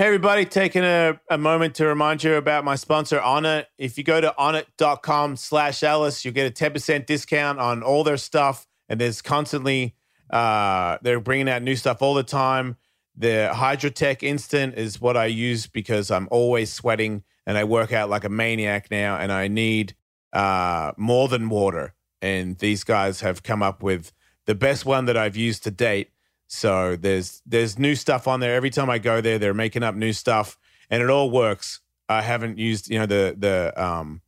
Hey, everybody, taking a, a moment to remind you about my sponsor, Onnit. If you go to onnit.com slash Ellis, you'll get a 10% discount on all their stuff. And there's constantly, uh, they're bringing out new stuff all the time. The Hydrotech Instant is what I use because I'm always sweating and I work out like a maniac now and I need uh, more than water. And these guys have come up with the best one that I've used to date. So there's there's new stuff on there. Every time I go there, they're making up new stuff, and it all works. I haven't used you know the the um,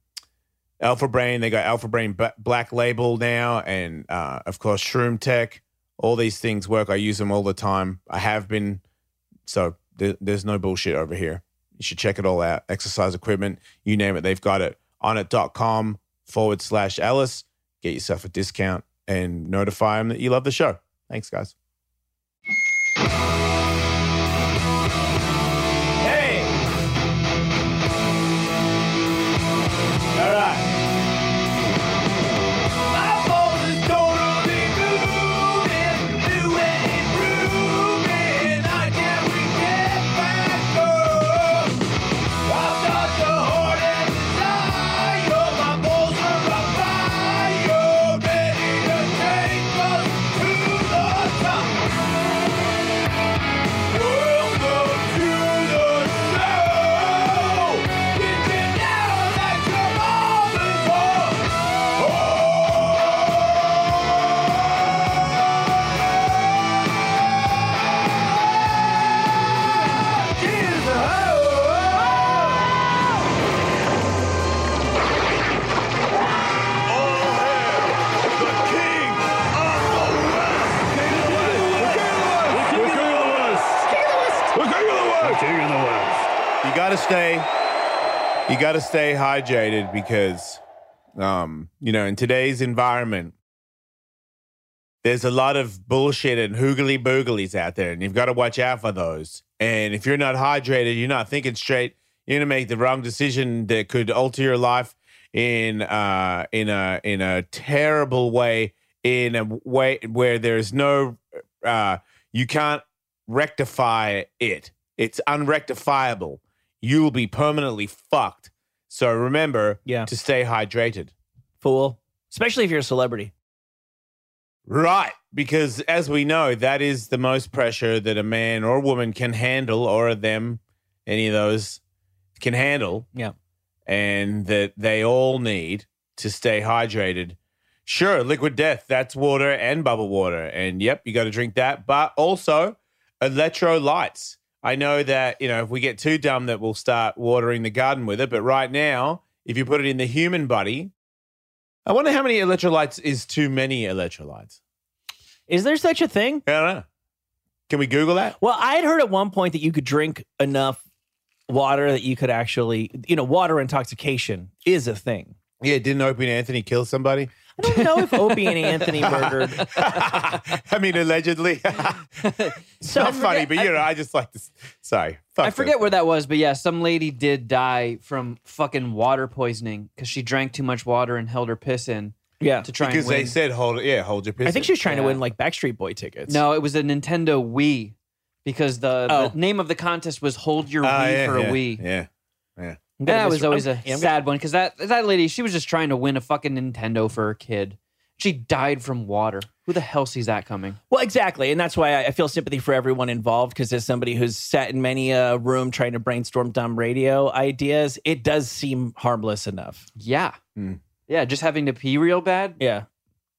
Alpha Brain. They got Alpha Brain Black Label now, and uh, of course Shroom Tech. All these things work. I use them all the time. I have been. So there, there's no bullshit over here. You should check it all out. Exercise equipment, you name it, they've got it. Onnit.com forward slash Ellis. Get yourself a discount and notify them that you love the show. Thanks, guys. You got to stay hydrated because, um, you know, in today's environment, there's a lot of bullshit and hoogly booglies out there, and you've got to watch out for those. And if you're not hydrated, you're not thinking straight. You're gonna make the wrong decision that could alter your life in uh in a in a terrible way, in a way where there's no uh you can't rectify it. It's unrectifiable. You will be permanently fucked. So remember Yeah. to stay hydrated. Fool. Especially if you're a celebrity. Right. Because as we know, that is the most pressure that a man or woman can handle, or them, any of those can handle. Yeah. And that they all need to stay hydrated. Sure, liquid death, that's water and bubble water. And yep, you got to drink that. But also electrolytes. I know that, you know, if we get too dumb that we'll start watering the garden with it. But right now, if you put it in the human body, I wonder how many electrolytes is too many electrolytes. Is there such a thing? I don't know. Can we Google that? Well, I had heard at one point that you could drink enough water that you could actually, you know, water intoxication is a thing. Yeah, didn't Opie and Anthony kill somebody? I don't know if Opie and Anthony murdered. I mean, allegedly. So Not funny, but you know, I just like to. Sorry, Fuck I forget those where that was, but yeah, some lady did die from fucking water poisoning because she drank too much water and held her piss in Yeah. to try because and win. they said hold. Yeah, hold your piss. I think she was trying to win like Backstreet Boy tickets. no, it was a Nintendo Wii because the, Oh. the name of the contest was "Hold Your Ah, Wii yeah, for a Wii." Yeah, yeah. I'm gonna That miss- was always I'm- a yeah, I'm sad one because that that lady she was just trying to win a fucking Nintendo for her kid. She died from water. Who the hell sees that coming? Well, exactly, and that's why I, I feel sympathy for everyone involved. Because as somebody who's sat in many a room trying to brainstorm dumb radio ideas, it does seem harmless enough. Yeah, Hmm. yeah, just having to pee real bad. Yeah,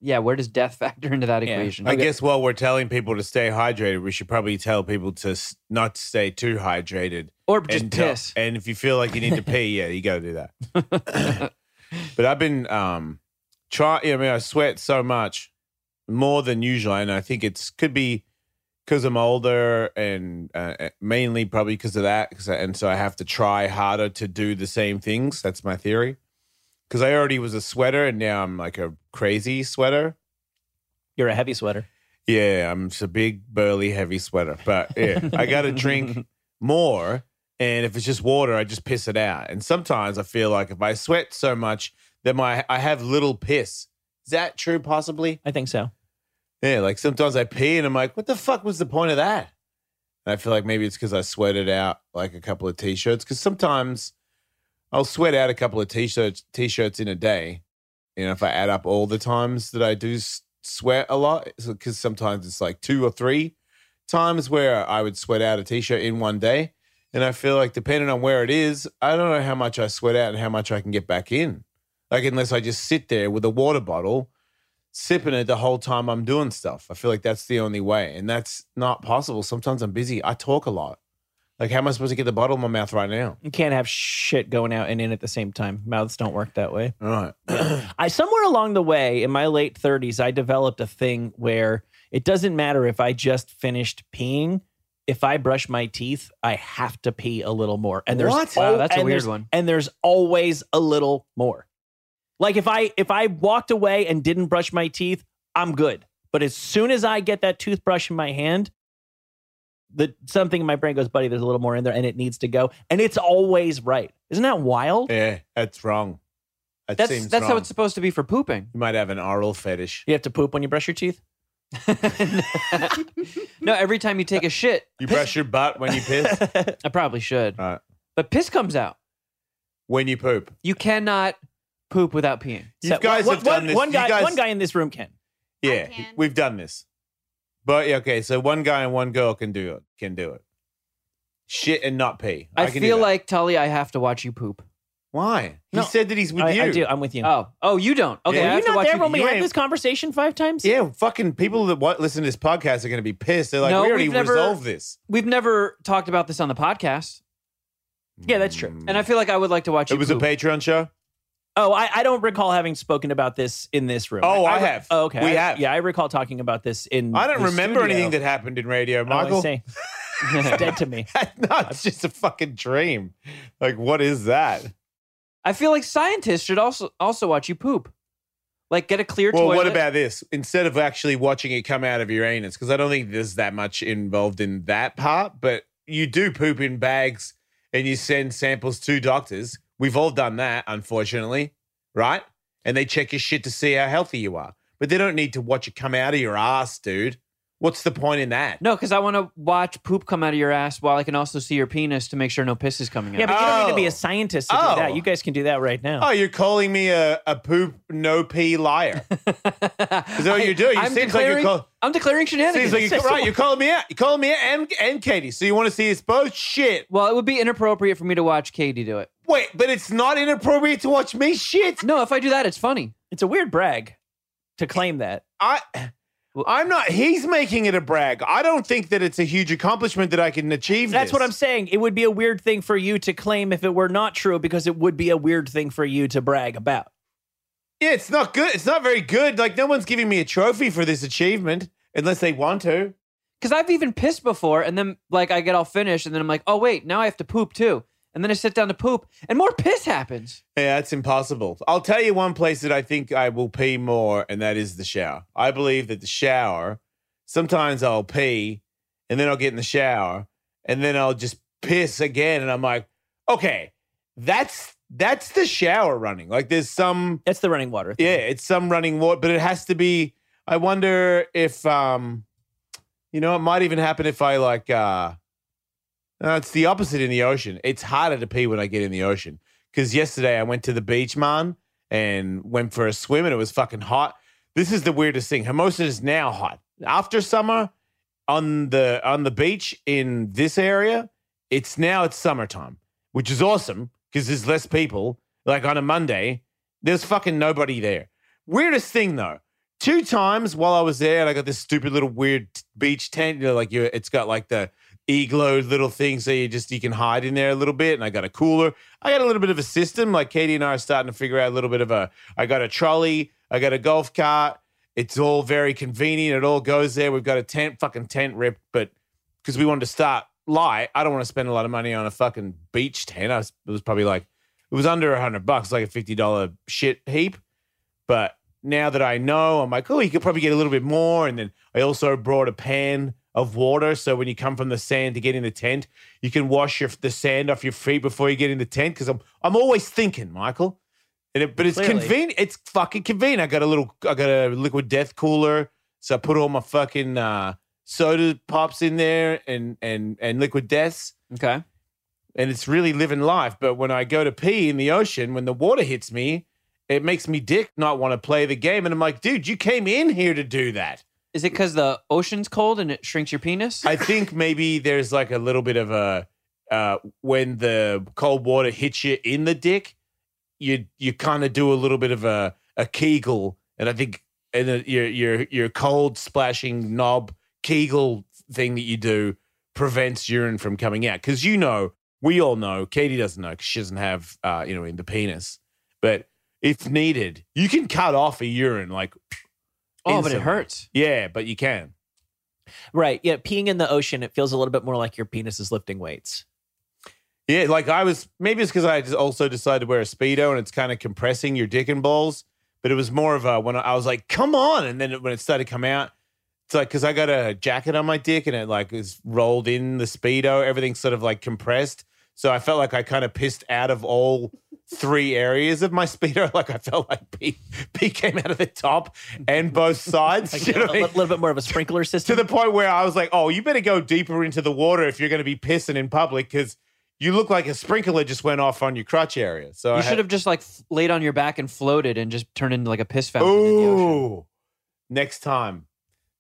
Yeah, where does death factor into that Yeah. equation? I guess while we're telling people to stay hydrated, we should probably tell people to not stay too hydrated. or just and tell- piss. and if you feel like you need to pee, yeah, you got to do that. but I've been um trying. I mean, I sweat so much more than usual, and I think it's could be because I'm older, and uh, mainly probably because of that. 'cause I- and so I have to try harder to do the same things. That's my theory. Because I already was a sweater, and now I'm like a crazy sweater. you're a heavy sweater. Yeah, I'm just a big, burly, heavy sweater. But yeah, I got to drink more. And if it's just water, I just piss it out. And sometimes I feel like if I sweat so much, then my I have little piss. Is that true? Possibly. I think so. Yeah, like sometimes I pee and I'm like, what the fuck was the point of that? And I feel like maybe it's because I sweated out like a couple of t-shirts. Because sometimes I'll sweat out a couple of t-shirts t-shirts in a day. You know, if I add up all the times that I do sweat a lot, because sometimes it's like two or three times where I would sweat out a t-shirt in one day. And I feel like depending on where it is, I don't know how much I sweat out and how much I can get back in. Like unless I just sit there with a water bottle, sipping it the whole time I'm doing stuff. I feel like that's the only way. And that's not possible. Sometimes I'm busy. I talk a lot. Like how am I supposed to get the bottle in my mouth right now? You can't have shit going out and in at the same time. Mouths don't work that way. All right. I somewhere along the way in my late 30s, I developed a thing where it doesn't matter if I just finished peeing. If I brush my teeth, I have to pee a little more. And there's What? Wow, that's a and weird there's- one. And there's always a little more. Like if I if I walked away and didn't brush my teeth, I'm good. But as soon as I get that toothbrush in my hand, the something in my brain goes, buddy, there's a little more in there and it needs to go. And it's always right. Isn't that wild? yeah, that's wrong. That That's seems that's how it's supposed to be for pooping. You might have an oral fetish. You have to poop when you brush your teeth? no, every time you take a shit, You brush your butt when you piss. I probably should. All right. But piss comes out. When you poop. You cannot poop without peeing. You So, guys one- have done one- this. One You guy, guys- one guy in this room can. Yeah, can. we've done this. But okay, so one guy and one girl can do it. Can do it. Shit and not pee. I, can do feel like Tully, I have to watch you poop. why? He No, said that he's with I, you. I do. I'm with you. Oh, oh, you don't. Okay, Yeah. I Were have you to not watch there you. when we you had ain't- this conversation five times? Yeah, fucking people that what listen to this podcast are going to be pissed. They're like, No, we already we've never- resolved this. We've never talked about this on the podcast, Yeah, that's true. Mm. and I feel like I would like to watch you. it was poop. a Patreon show. Oh, I, I don't recall having spoken about this in this room. Oh, I re- have. Oh, okay. We I- have. Yeah, I recall talking about this in. I don't remember studio. anything that happened in radio, Oh, I Michael. see. it's dead to me. no, it's just a fucking dream. Like, what is that? I feel like scientists should also also watch you poop. Like get a clear Well, toilet. what about this? Instead of actually watching it come out of your anus, because I don't think there's that much involved in that part, but you do poop in bags and you send samples to doctors. We've all done that, unfortunately, right? And they check your shit to see how healthy you are. But they don't need to watch it come out of your ass, dude. What's the point in that? No, because I want to watch poop come out of your ass while I can also see your penis to make sure no piss is coming out. Yeah, but you don't need to be Oh. a scientist to Oh. do that. Oh. You guys can do that right now. Oh, you're calling me a, a poop no pee liar. Is that what you're doing? It I'm seems like you're declaring, call- I'm declaring shenanigans. Seems like you're right. You're calling me out. You're calling me out and, and Katie. So you want to see us both shit. well, it would be inappropriate for me to watch Katie do it. Wait, but it's not inappropriate to watch me shit. No, if I do that, it's funny. It's a weird brag to claim that. I I'm not he's making it a brag. I don't think that it's a huge accomplishment that I can achieve. That's this. what I'm saying. It would be a weird thing for you to claim if it were not true, because it would be a weird thing for you to brag about. Yeah, it's not good. It's not very good. Like no one's giving me a trophy for this achievement unless they want to. Because I've even pissed before, and then like I get all finished, and then I'm like, oh wait, now I have to poop too. And then I sit down to poop, and more piss happens. Yeah, it's impossible. I'll tell you one place that I think I will pee more, and that is the shower. I believe that the shower, sometimes I'll pee and then I'll get in the shower and then I'll just piss again. And I'm like, okay, that's that's the shower running. Like there's some That's the running water. thing. yeah, it's some running water, but it has to be. I wonder if um you know, it might even happen if I like uh no, it's the opposite in the ocean. It's harder to pee when I get in the ocean. Because yesterday I went to the beach, man, and went for a swim and it was fucking hot. This is the weirdest thing. Hermosa is now hot. After summer on the on the beach in this area, it's now it's summertime, which is awesome because there's less people. Like on a Monday, there's fucking nobody there. Weirdest thing though, two times while I was there, and I got this stupid little weird beach tent. You know, like you, it's got like the igloo little thing, so you just you can hide in there a little bit. And I got a cooler. I got a little bit of a system. Like Katie and I are starting to figure out a little bit of a. I got a trolley. I got a golf cart. It's all very convenient. It all goes there. We've got a tent, fucking tent rip, but because we wanted to start light, I don't want to spend a lot of money on a fucking beach tent. I was, it was probably like it was under a hundred bucks, like a fifty dollar shit heap. But now that I know, I'm like, oh, you could probably get a little bit more. And then I also brought a pan of water, so when you come from the sand to get in the tent, you can wash your the sand off your feet before you get in the tent. Because I'm I'm always thinking, Michael. And it, but it's Clearly. convenient. It's fucking convenient. I got a little, I got a liquid death cooler, so I put all my fucking uh, soda pops in there and and and liquid deaths Okay. and it's really living life. But when I go to pee in the ocean, when the water hits me, it makes me dick not want to play the game. And I'm like, dude, you came in here to do that. Is it because the ocean's cold and it shrinks your penis? I think maybe there's like a little bit of a uh, when the cold water hits you in the dick, you you kind of do a little bit of a a kegel, and I think and the, your your your cold splashing knob kegel thing that you do prevents urine from coming out because you know we all know Katie doesn't know because she doesn't have uh, you know in the penis, but if needed, you can cut off a urine like oh, but it hurts. yeah, but you can. Right. Yeah. Peeing in the ocean, it feels a little bit more like your penis is lifting weights. Yeah, like I was maybe it's because I just also decided to wear a speedo and it's kind of compressing your dick and balls. But it was more of a when I was like, "Come on!" and then when it started to come out, it's like because I got a jacket on my dick and it like is rolled in the speedo, everything's sort of like compressed. So I felt like I kind of pissed out of all three areas of my speedo. Like I felt like pee, pee came out of the top and both sides. Like You know a, mean? little bit more of a sprinkler system. to the point where I was like, "Oh, you better go deeper into the water if you're going to be pissing in public because you look like a sprinkler just went off on your crotch area." So I You had- should have just like f- laid on your back and floated and just turned into like a piss fountain in the ocean. Ooh, next time.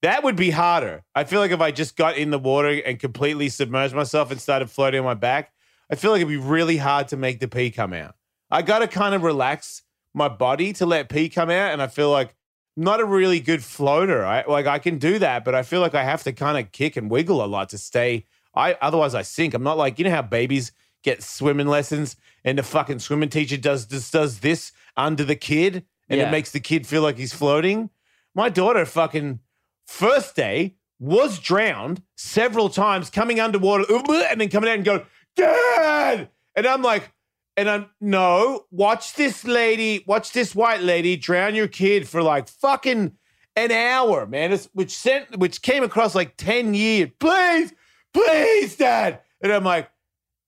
That would be harder. I feel like if I just got in the water and completely submerged myself and started floating on my back, I feel like it'd be really hard to make the pee come out. I got to kind of relax my body to let pee come out, and I feel like I'm not a really good floater. I like I can do that, but I feel like I have to kind of kick and wiggle a lot to stay. I otherwise I sink. I'm not like you know how babies get swimming lessons and the fucking swimming teacher does just does this under the kid and Yeah. it makes the kid feel like he's floating. My daughter fucking first day was drowned several times, coming underwater and then coming out and going, Dad! And I'm like, and I'm no, watch this lady, watch this white lady drown your kid for like fucking an hour, man. It's, which sent which came across like 10 years. Please, please, Dad. And I'm like,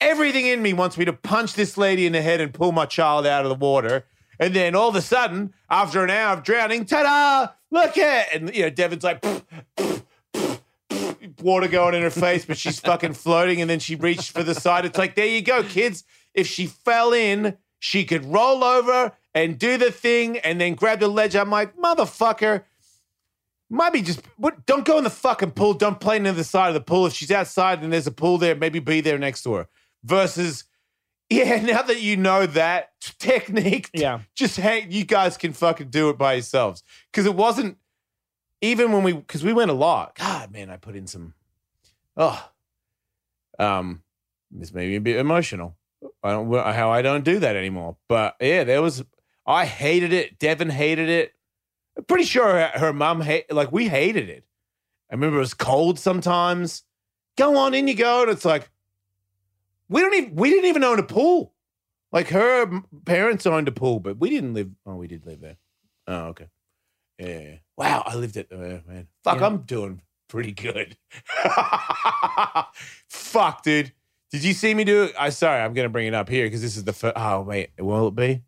everything in me wants me to punch this lady in the head and pull my child out of the water. And then all of a sudden, after an hour of drowning, ta-da! Look at and you know, Devin's like "Pff, pff, pff, pff," water going in her face, but she's fucking floating, and then she reached for the side. It's like, there you go, kids. If she fell in, she could roll over and do the thing and then grab the ledge. I'm like, motherfucker. Might be just what don't go in the fucking pool. Don't play near the side of the pool. If she's outside and there's a pool there, maybe be there next to her. Versus, yeah, now that you know that technique, Yeah. just hey, you guys can fucking do it by yourselves. Because it wasn't even when we because we went a lot. God, man, I put in some. Oh, um, this made me a bit emotional. I don't how I don't do that anymore. But yeah, there was. I hated it. Devin hated it. I'm pretty sure her, her mom hate like we hated it. I remember it was cold sometimes. Go on, in you go. And it's like we don't even we didn't even own a pool. Like her parents owned a pool, but we didn't live. Oh, we did live there. Oh, okay. Yeah. Wow, I lived it. Oh, man, fuck, Yeah. I'm doing pretty good. fuck, dude. Did you see me do it? I sorry, I'm gonna bring it up here because this is the first. Oh wait, will it be?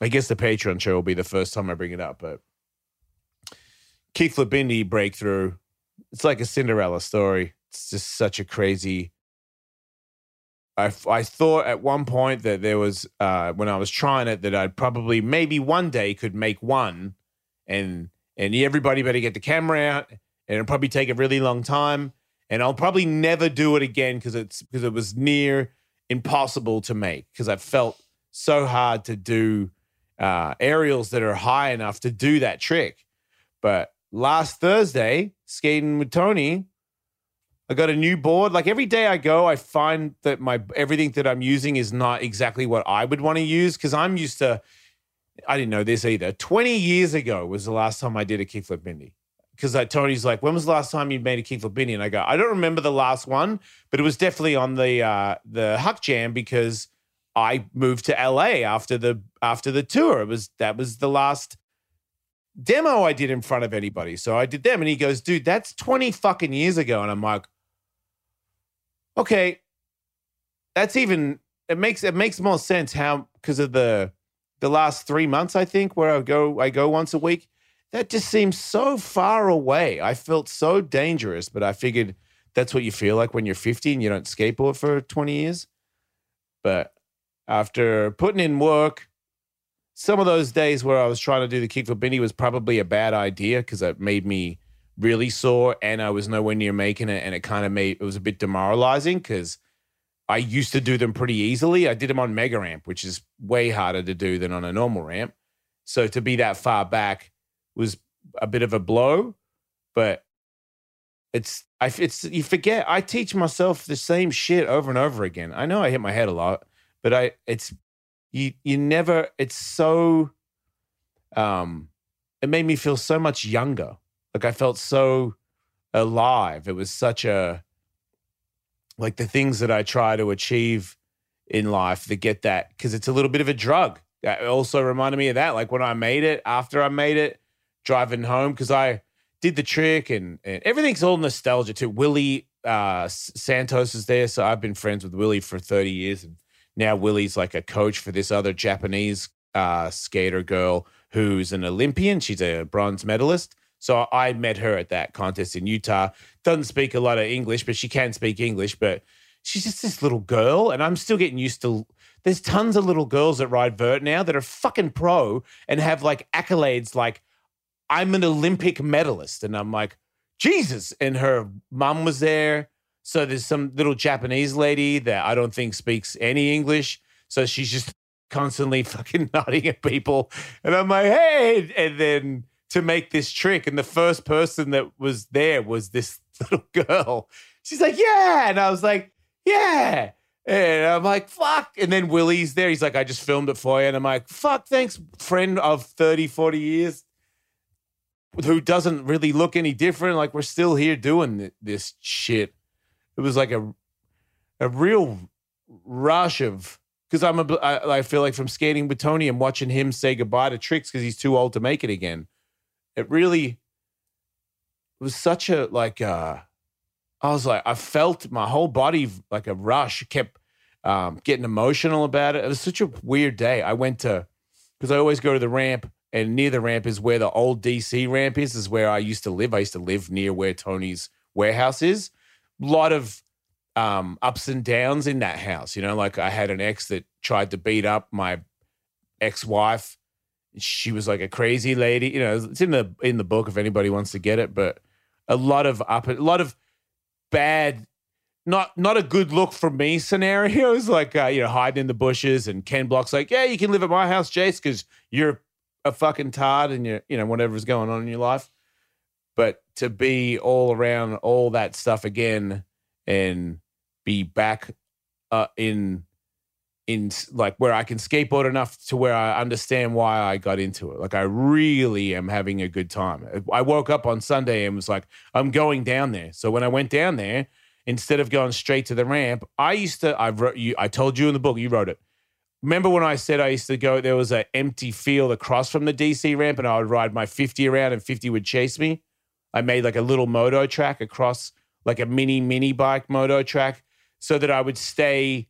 I guess the Patreon show will be the first time I bring it up, but kickflip breakthrough. It's like a Cinderella story. It's just such a crazy. I I thought at one point that there was uh, when I was trying it that I'd probably maybe one day could make one, and and everybody better get the camera out, and it'll probably take a really long time, and I'll probably never do it again because it's because it was near impossible to make because I felt so hard to do uh, aerials that are high enough to do that trick. But last Thursday, skating with Tony, I got a new board. Like every day I go, I find that my everything that I'm using is not exactly what I would want to use because I'm used to. I didn't know this either. Twenty years ago was the last time I did a kickflip Indy. Because like, Tony's like, when was the last time you made a kickflip Indy? And I go, I don't remember the last one, but it was definitely on the uh, the Huck Jam because I moved to LA after the after the tour. It was that was the last demo I did in front of anybody. So I did them, and he goes, "Dude, that's twenty fucking years ago." And I'm like, "Okay, that's even it makes it makes more sense how because of the the last three months I think where I go I go once a week. That just seems so far away. I felt so dangerous, but I figured that's what you feel like when you're 50 and you don't skateboard for 20 years. But after putting in work, some of those days where I was trying to do the kickflip Indy was probably a bad idea because it made me really sore and I was nowhere near making it. And it kind of made it was a bit demoralizing because I used to do them pretty easily. I did them on Mega Ramp, which is way harder to do than on a normal ramp. So to be that far back was a bit of a blow, but it's I it's you forget I teach myself the same shit over and over again. I know I hit my head a lot, but I it's you you never it's so um it made me feel so much younger. Like I felt so alive. It was such a like the things that I try to achieve in life that get that because it's a little bit of a drug. That also reminded me of that. Like when I made it, after I made it, driving home because I did the trick and, and everything's all nostalgia too. Willie uh, Santos is there, so I've been friends with Willie for thirty years, and now Willie's like a coach for this other Japanese uh, skater girl who's an Olympian. She's a bronze medalist. So I met her at that contest in Utah. Doesn't speak a lot of English, but she can speak English. But she's just this little girl, and I'm still getting used to. There's tons of little girls that ride vert now that are fucking pro and have like accolades like I'm an Olympic medalist. And I'm like, Jesus. And her mom was there. So there's some little Japanese lady that I don't think speaks any English. So she's just constantly fucking nodding at people. And I'm like, hey. And then to make this trick, and the first person that was there was this little girl. She's like, yeah. And I was like, yeah. And I'm like, fuck. And then Willie's there. He's like, I just filmed it for you. And I'm like, fuck, thanks, friend of 30, 40 years who doesn't really look any different. Like we're still here doing this shit. It was like a a real rush of because I'm a I, I feel like from skating with Tony and watching him say goodbye to tricks because he's too old to make it again. It really it was such a like uh I was like I felt my whole body like a rush kept um getting emotional about it. It was such a weird day. I went to because I always go to the ramp and near the ramp is where the old DC ramp is. Is where I used to live. I used to live near where Tony's warehouse is. A lot of um, ups and downs in that house. You know, like I had an ex that tried to beat up my ex-wife. She was like a crazy lady. You know, it's in the in the book if anybody wants to get it. But a lot of up, a lot of bad not not a good look for me scenarios like uh, you know hiding in the bushes and Ken Block's like yeah you can live at my house Jace because you're a fucking tard and you you know whatever's going on in your life but to be all around all that stuff again and be back uh, in in like where I can skateboard enough to where I understand why I got into it. Like I really am having a good time. I woke up on Sunday and was like, I'm going down there. So when I went down there, instead of going straight to the ramp, I used to. I wrote you. I told you in the book. You wrote it remember when I said I used to go, there was an empty field across from the DC ramp and I would ride my 50 around and 50 would chase me? I made like a little moto track across like a mini, mini bike moto track so that I would stay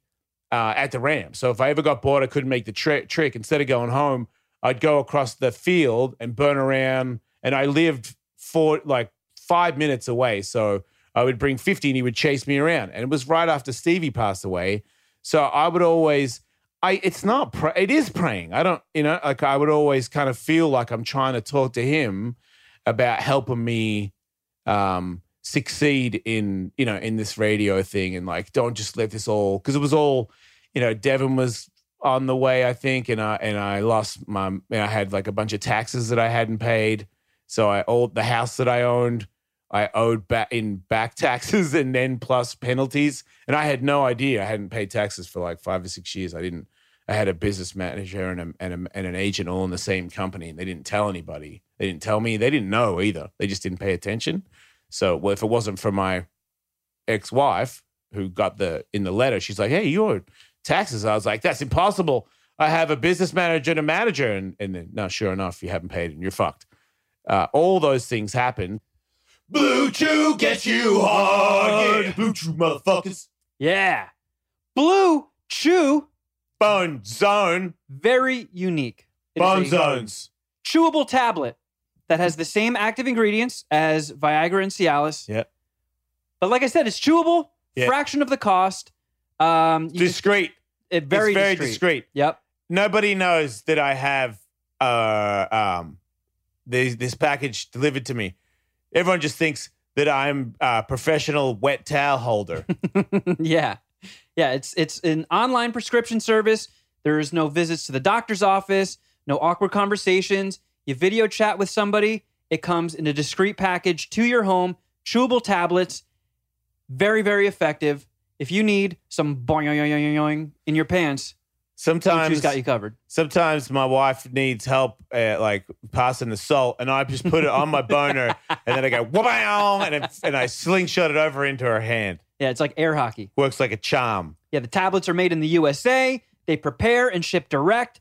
uh, at the ramp. So if I ever got bored, I couldn't make the tri- trick. Instead of going home, I'd go across the field and burn around. And I lived for like five minutes away. So I would bring 50 and he would chase me around. And it was right after Stevie passed away. So I would always I it's not it is praying. I don't you know like I would always kind of feel like I'm trying to talk to him about helping me um succeed in you know in this radio thing and like don't just let this all because it was all you know Devin was on the way I think and I and I lost my I had like a bunch of taxes that I hadn't paid so I owned the house that I owned I owed back in back taxes and then plus penalties. And I had no idea. I hadn't paid taxes for like five or six years. I didn't. I had a business manager and, a, and, a, and an agent all in the same company, and they didn't tell anybody. They didn't tell me. They didn't know either. They just didn't pay attention. So, well, if it wasn't for my ex-wife who got the in the letter, she's like, "Hey, your taxes." I was like, "That's impossible. I have a business manager and a manager." And and then, no, sure enough, you haven't paid, and you're fucked. Uh, all those things happen Blue Chew gets you hard. Yeah, Blue Chew motherfuckers. Yeah. Blue Chew. Bone Zone. Very unique. It Bone Zones. Chewable tablet that has the same active ingredients as Viagra and Cialis. Yeah. But like I said, it's chewable, Yeah. fraction of the cost. Um, you just, Discreet. it very it's very discreet. discreet. Yep. Nobody knows that I have uh um this this package delivered to me. Everyone just thinks that I'm a professional wet towel holder. yeah. Yeah, it's it's an online prescription service. There's no visits to the doctor's office, no awkward conversations. You video chat with somebody. It comes in a discreet package to your home, chewable tablets. Very, very effective. If you need some boing in your pants, Sometimes Chew's got you covered. sometimes my wife needs help at like passing the salt, and I just put it on my boner, and then I go wha and it, and I slingshot it over into her hand. Yeah, it's like air hockey. Works like a charm. Yeah, the tablets are made in the USA. They prepare and ship direct,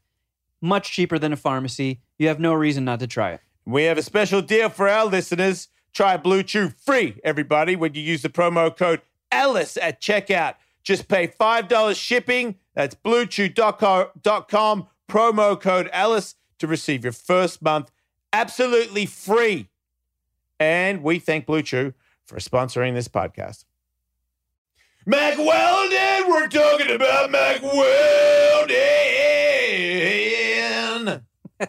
much cheaper than a pharmacy. You have no reason not to try it. We have a special deal for our listeners. Try Blue Chew free, everybody, when you use the promo code Ellis at checkout. Just pay $5 shipping. That's bluechew.com, promo code Ellis to receive your first month absolutely free. And we thank Blue Chew for sponsoring this podcast. Mack Weldon, we're talking about Mack Weldon.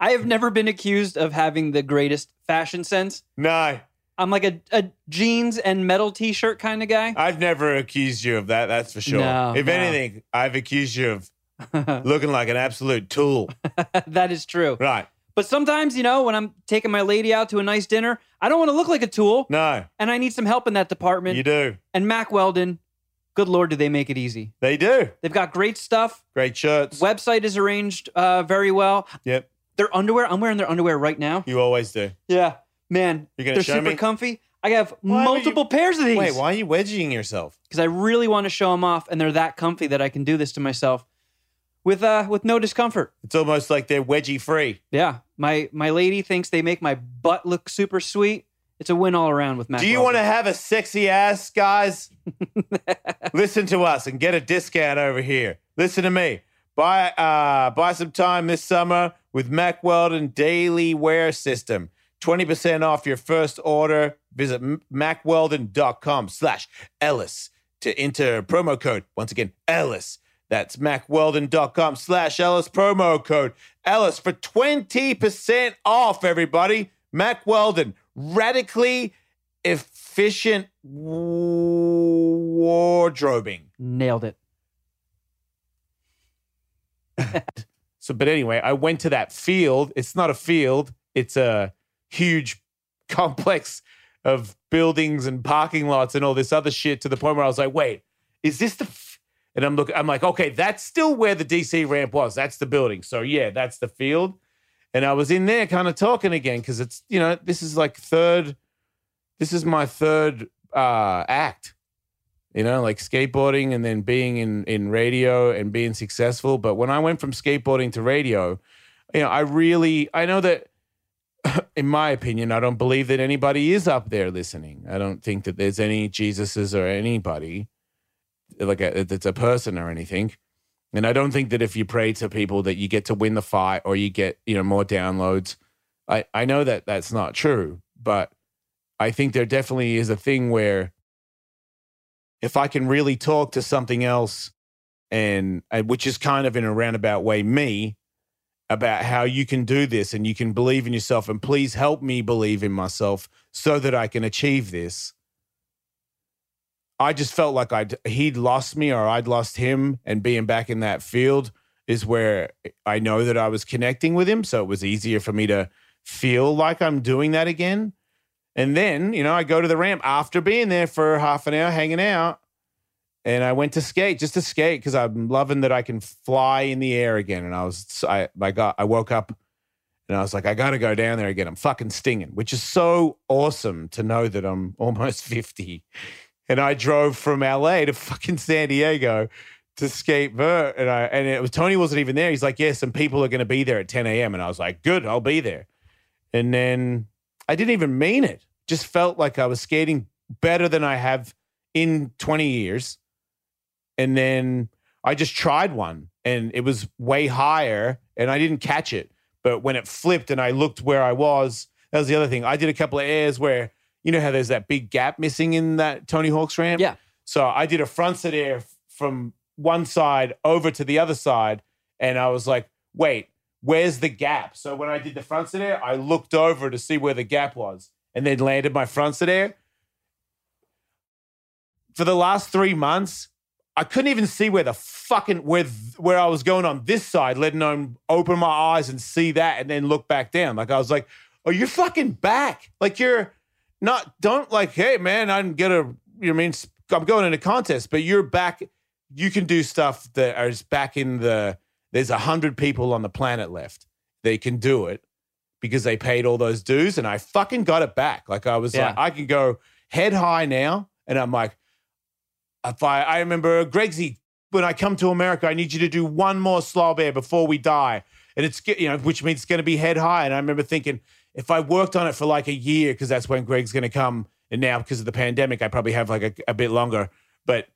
I have never been accused of having the greatest fashion sense. No, I'm like a, a jeans and metal t shirt kind of guy. I've never accused you of that. That's for sure. No, if no. anything, I've accused you of looking like an absolute tool. that is true. right? But sometimes, you know, when I'm taking my lady out to a nice dinner, I don't want to look like a tool No, and I need some help in that department. you do. And Mack Weldon, good Lord, do they make it easy? They do. They've got great stuff. Great shirts. Website is arranged uh, very well. Yep, Their underwear, I'm wearing their underwear right now. you always do. Yeah. Man, You're gonna they're show super me? comfy. I have Why would multiple pairs of these. Wait, why are you wedging yourself? Because I really want to show them off, and they're that comfy that I can do this to myself with uh with no discomfort. It's almost like they're wedgie free. Yeah, my my lady thinks they make my butt look super sweet. It's a win all around with Mack. Do you want to have a sexy ass, guys? Listen to us and get a discount over here. Listen to me. Buy uh buy some time this summer with Mack Weldon Daily Wear System. 20% off your first order. Visit mackweldon.com slash Ellis to enter promo code. Once again, Ellis. That's mackweldon.com slash Ellis promo code Ellis for 20% off, everybody. Mack Weldon, radically efficient wardrobing. Nailed it. So, but anyway, I went to that field. It's not a field, it's a huge complex of buildings and parking lots and all this other shit to the point where I was like, wait, is this the. F-? And I'm looking, I'm like, okay, that's still where the DC ramp was. That's the building. So, yeah, that's the field. And I was in there kind of talking again because it's, you know, this is like third, this is my third uh, act you know, like skateboarding and then being in in radio and being successful. But when I went from skateboarding to radio, you know, I really I know that in my opinion, I don't believe that anybody is up there listening. I don't think that there's any Jesuses or anybody like that's a person or anything. And I don't think that if you pray to people that you get to win the fight or you get, you know, more downloads. I I know that that's not true, but I think there definitely is a thing where if I can really talk to something else, and which is kind of in a roundabout way me about how you can do this and you can believe in yourself, and please help me believe in myself so that I can achieve this. I just felt like I'd he'd lost me or I'd lost him, and being back in that field is where I know that I was connecting with him, so it was easier for me to feel like I'm doing that again. And then, you know, I go to the ramp after being there for half an hour hanging out. And I went to skate just to skate because I'm loving that I can fly in the air again. And I was, I, I got, I woke up and I was like, I got to go down there again. I'm fucking stinging, which is so awesome to know that I'm almost 50. And I drove from LA to fucking San Diego to skate vert. And I, and it was, Tony wasn't even there. He's like, yeah, some people are going to be there at 10 a.m. And I was like, good, I'll be there. And then I didn't even mean it. Just felt like I was skating better than I have in 20 years. And then I just tried one and it was way higher and I didn't catch it. But when it flipped and I looked where I was, that was the other thing. I did a couple of airs where you know how there's that big gap missing in that Tony Hawk's ramp. Yeah. So I did a frontside air from one side over to the other side, and I was like, wait, where's the gap? So when I did the frontside air, I looked over to see where the gap was, and then landed my frontside air. For the last three months, I couldn't even see where the fucking where where I was going on this side, letting alone open my eyes and see that, and then look back down. Like I was like, "Oh, you're fucking back! Like you're not. Don't like, hey man, I'm gonna. You know I mean I'm going in a contest, but you're back. You can do stuff that is back in the. There's a hundred people on the planet left. They can do it because they paid all those dues, and I fucking got it back. Like I was Yeah. like, I can go head high now, and I'm like, I, remember Gregsy, when I come to America, I need you to do one more slob air before we die. And it's, you know, which means it's going to be head high. And I remember thinking, if I worked on it for like a year, because that's when Greg's going to come. And now, because of the pandemic, I probably have like a, a bit longer. But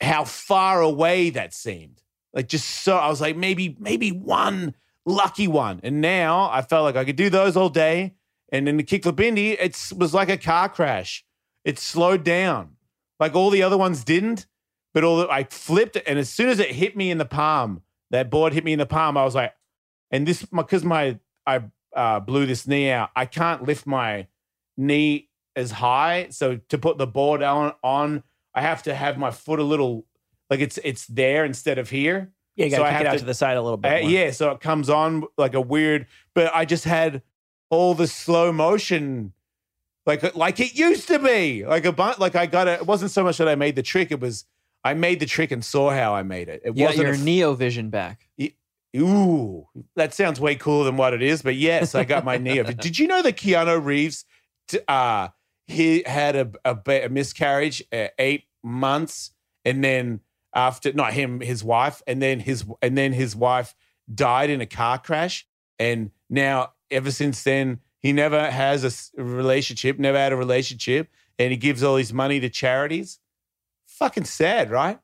how far away that seemed. Like just so, I was like, maybe, maybe one lucky one. And now I felt like I could do those all day. And in the kickflip Indy, it was like a car crash. It slowed down. Like all the other ones didn't, but all the, I flipped it, and as soon as it hit me in the palm, that board hit me in the palm. I was like, and this because my I uh, blew this knee out. I can't lift my knee as high, so to put the board on on, I have to have my foot a little like it's it's there instead of here. Yeah, you got So to I kick have it out to- to, the side a little bit. Uh, yeah, so it comes on like a weird, but I just had all the slow motion, like like it used to be. Like a bunch, like I got it. It wasn't so much that I made the trick; it was I made the trick and saw how I made it. It You wasn't your f- Neo Vision back. Ooh, that sounds way cooler than what it is. But yes, I got my knee. Did you know that Keanu Reeves, t- uh, he had a, a, a miscarriage at eight months, and then after not him, his wife, and then his and then his wife died in a car crash, and now ever since then he never has a relationship, never had a relationship, and he gives all his money to charities. Fucking sad, right?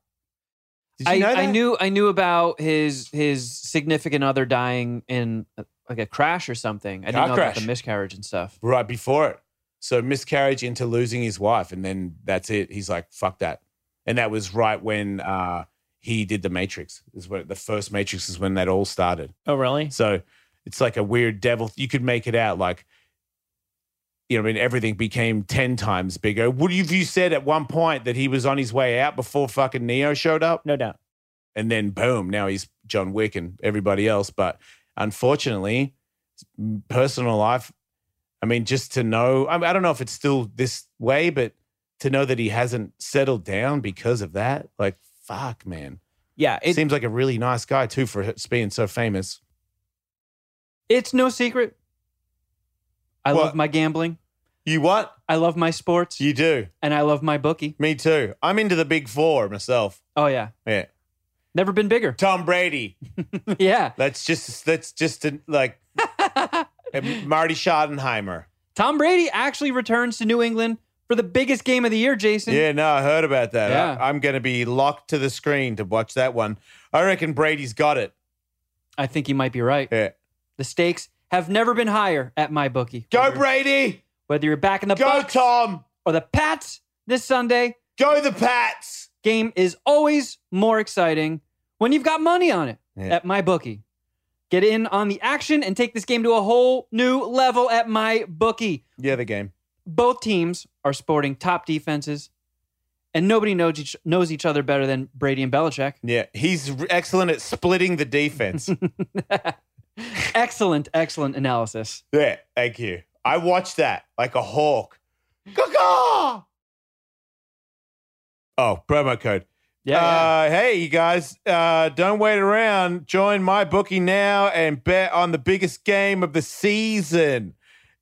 Did you I, know I knew I knew about his his significant other dying in uh, like a crash or something. I Car didn't know about crash. the miscarriage and stuff. right before it. So miscarriage into losing his wife, and then that's it. He's like, "Fuck that," and that was right when uh, he did the Matrix. Is what the first Matrix is when that all started. Oh, really? So it's like a weird devil. You could make it out like, you know, I mean, everything became ten times bigger. Would you have you said at one point that he was on his way out before fucking Neo showed up? No doubt. and then boom, now he's John Wick and everybody else. But unfortunately, personal life. I mean, just to know, I, mean, I don't know if it's still this way, but to know that he hasn't settled down because of that, like, fuck, man. Yeah, it, Seems like a really nice guy too for being so famous. It's no secret. I What? love my gambling. You what? I love my sports, You do. and I love my bookie. Me too. I'm into the big four myself. Oh yeah, Yeah. never been bigger. Tom Brady. yeah, That's just that's just a, like Marty Schottenheimer. Tom Brady actually returns to New England for the biggest game of the year. Jason. Yeah, no, I heard about that. Yeah. I, am going to be locked to the screen to watch that one. I reckon Brady's got it. I think he might be right. Yeah. The stakes have never been higher at my bookie. Go whether, Brady. whether you're back in the Go Bucs Tom. or the Pats this Sunday, Go the Pats. game is always more exciting when you've got money on it Yeah. at my bookie. Get in on the action and take this game to a whole new level at my bookie. Yeah, the game. Both teams are sporting top defenses, and nobody knows each, knows each other better than Brady and Belichick. Yeah, he's excellent at splitting the defense. excellent, excellent analysis. yeah, thank you. I watched that like a hawk. Caw-caw! Oh, promo code. Yeah, yeah. Uh, hey, you guys, uh, don't wait around. Join my bookie now and bet on the biggest game of the season.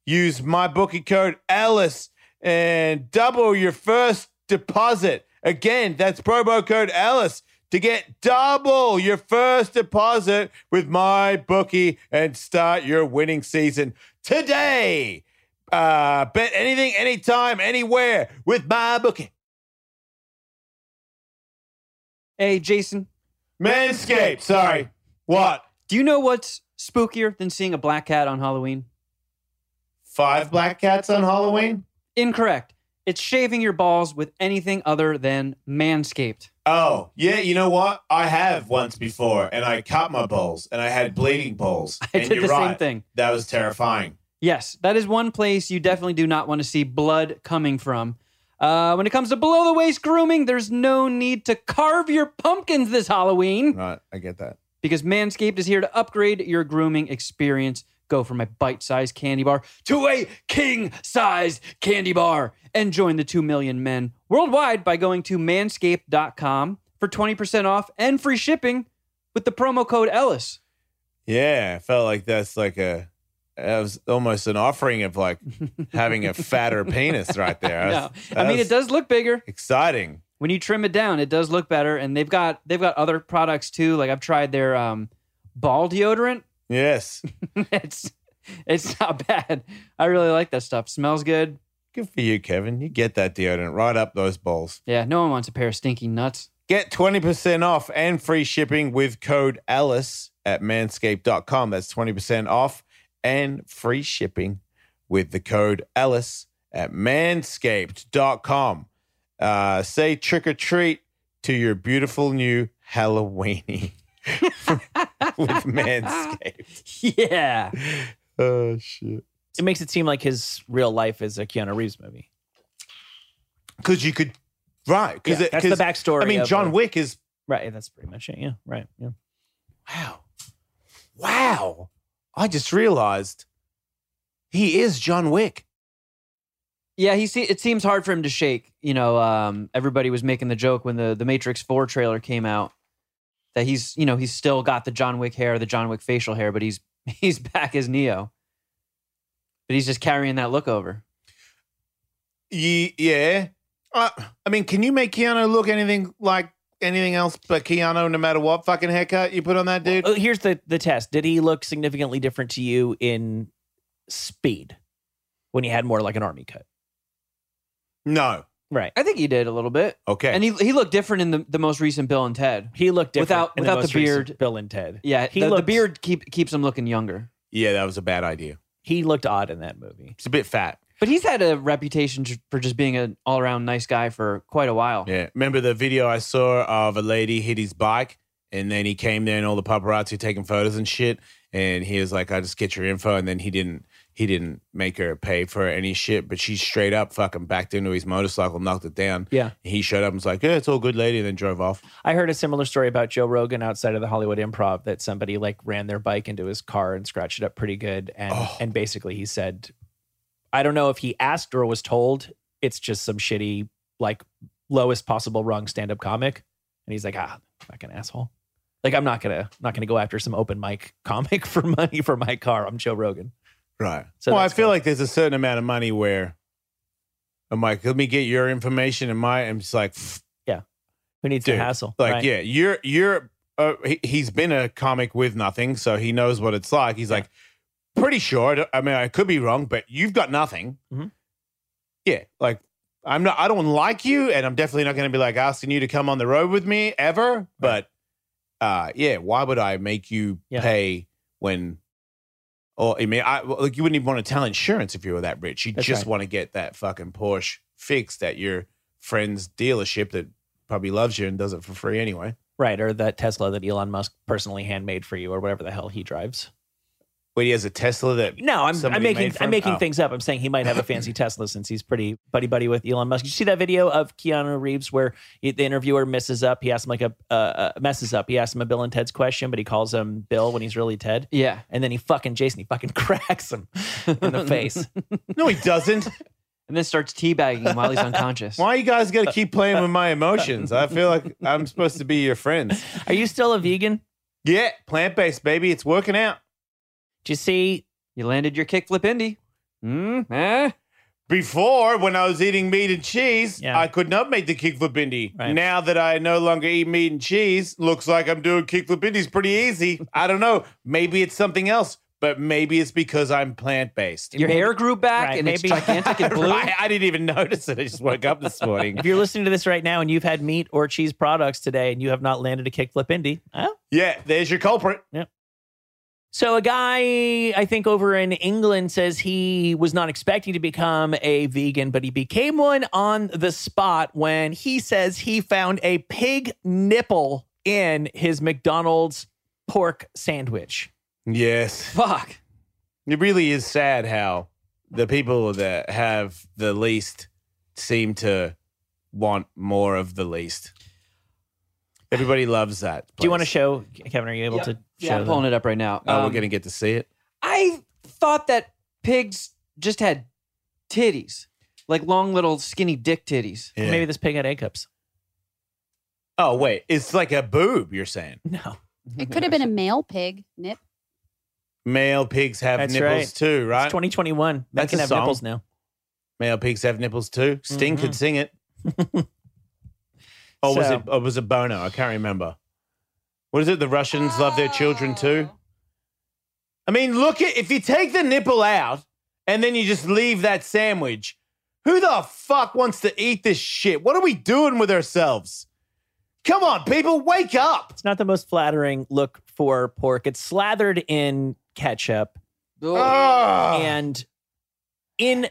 Use my bookie code Ellis and double your first deposit. Again, that's promo code Ellis to get double your first deposit with my bookie and start your winning season today. Uh, bet anything, anytime, anywhere with my bookie. hey, Jason, Manscaped. Sorry. What? do you know what's spookier than seeing a black cat on Halloween? Five black cats on Halloween? Incorrect. It's shaving your balls with anything other than Manscaped. Oh, yeah, you know what? I have once before, and I cut my balls, and I had bleeding balls. I and did you're the same thing. That was terrifying. Yes, that is one place you definitely do not want to see blood coming from. Uh, when it comes to below the waist grooming, there's no need to carve your pumpkins this Halloween Right, I get that. because Manscaped is here to upgrade your grooming experience. Go from a bite sized candy bar to a king sized candy bar and join the 2 million men worldwide by going to manscaped.com for 20% off and free shipping with the promo code Ellis. Yeah, I felt like that's like a, that was almost an offering of like having a fatter penis right there. No, I mean, it does look bigger. exciting. when you trim it down, it does look better. And they've got they've got other products too. Like I've tried their um, ball deodorant. Yes. it's it's not bad. I really like that stuff. Smells good. Good for you, Kevin. You get that deodorant right up those balls. Yeah, no one wants a pair of stinky nuts. Get 20% off and free shipping with code Ellis at manscaped.com. That's 20% off and free shipping with the code Ellis at manscaped.com. Uh, say trick or treat to your beautiful new Halloweeny with Manscaped. Yeah. Oh, shit. It makes it seem like his real life is a Keanu Reeves movie. Because you could, right. Yeah, Because that's the backstory. I mean, of John it. Wick is Right. That's pretty much it. Yeah. Right. Yeah. Wow. Wow. I just realized he is John Wick. Yeah, he see it seems hard for him to shake. You know, um, everybody was making the joke when the the Matrix 4 trailer came out that he's, you know, he's still got the John Wick hair, the John Wick facial hair, but he's he's back as Neo. But he's just carrying that look over. Ye- yeah. Uh, I mean, can you make Keanu look anything like anything else but Keanu no matter what fucking haircut you put on that dude? Oh, here's the the test. Did he look significantly different to you in speed when he had more like an army cut? No. Right. I think he did a little bit. Okay. And he he looked different in the, the most recent Bill and Ted. He looked different Without- in without the most recent beard. Bill and Ted. Yeah, He the, the beard keep, keeps him looking younger. yeah, that was a bad idea. He looked odd in that movie. He's a bit fat. But he's had a reputation for just being an all around nice guy for quite a while. Yeah. Remember the video I saw of a lady hit his bike and then he came there and all the paparazzi taking photos and shit. And he was like, I just get your info. And then he didn't he didn't make her pay for any shit, but she straight up fucking backed into his motorcycle, knocked it down. Yeah. He showed up and was like, Yeah, it's all good, lady, and then drove off. I heard a similar story about Joe Rogan outside of the Hollywood Improv that somebody like ran their bike into his car and scratched it up pretty good. And Oh. and basically he said, I don't know if he asked or was told. It's just some shitty like lowest possible rung stand up comic. And he's like, ah, fucking asshole. Like I'm not gonna not gonna go after some open mic comic for money for my car. I'm Joe Rogan. Right. So well, I feel cool. like there's a certain amount of money where I'm like, let me get your information and my I'm just like yeah. Who needs Dude, to hassle? like, right? yeah, you're you're uh, he, he's been a comic with nothing, so he knows what it's like. He's like, pretty sure. I mean, I could be wrong, but you've got nothing. Mhm. Yeah, like I'm not. I don't like you, and I'm definitely not going to be like asking you to come on the road with me ever. But uh, yeah, why would I make you Yeah. pay when? Or I mean, I like you wouldn't even want to tell insurance if you were that rich. You That's just right. want to get that fucking Porsche fixed at your friend's dealership that probably loves you and does it for free anyway. Right. Or that Tesla that Elon Musk personally handmade for you or whatever the hell he drives. Wait, he has a Tesla that No, I'm, I'm making made for I'm making Oh. things up. I'm saying he might have a fancy Tesla since he's pretty buddy buddy with Elon Musk. Did you see that video of Keanu Reeves where he- the interviewer messes up? He asks him like a uh, uh, messes up. He asks him a Bill and Ted's question, but he calls him Bill when he's really Ted. Yeah. And then he fucking Jason, he fucking cracks him in the face. No, he doesn't. And then starts teabagging him while he's unconscious. Why you guys got to keep playing with my emotions? I feel like I'm supposed to be your friends. Are you still a vegan? Yeah, plant based, baby. It's working out. Do you see? You landed your kickflip Indy. Mm, eh? Before, when I was eating meat and cheese, Yeah. I could not make the kickflip Indy. Right. Now that I no longer eat meat and cheese, looks like I'm doing kickflip Indys pretty easy. I don't know. Maybe it's something else, but maybe it's because I'm plant based. Your Maybe- hair grew back right, and it's maybe- gigantic and blue. I, I didn't even notice it. I just woke up this morning. If you're listening to this right now and you've had meat or cheese products today and you have not landed a kickflip Indy, huh? Yeah, there's your culprit. So a guy, I think over in England says he was not expecting to become a vegan, but he became one on the spot when he says he found a pig nipple in his McDonald's pork sandwich. Yes. Fuck. It really is sad how the people that have the least seem to want more of the least. Everybody loves that. Do you want to show Kevin? Are you able Yeah. to Yeah, show I'm pulling it up right now. Oh, Um, we're going to get to see it. I thought that pigs just had titties, like long little skinny dick titties. Yeah. Maybe this pig had A cups. Oh, wait. It's like a boob, you're saying. No, It could have been a male pig nip. Male pigs have That's nipples right. too, right? it's 2021. Men That's can a have song. nipples now. Male pigs have nipples too. Sting could sing it. Or was So- it or was it Bono? I can't remember. What is it? The Russians love their children oh. too? I mean, look at if you take the nipple out and then you just leave that sandwich, who the fuck wants to eat this shit? What are we doing with ourselves? Come on, people, wake up. It's not the most flattering look for pork. It's slathered in ketchup Oh, Ugh. and in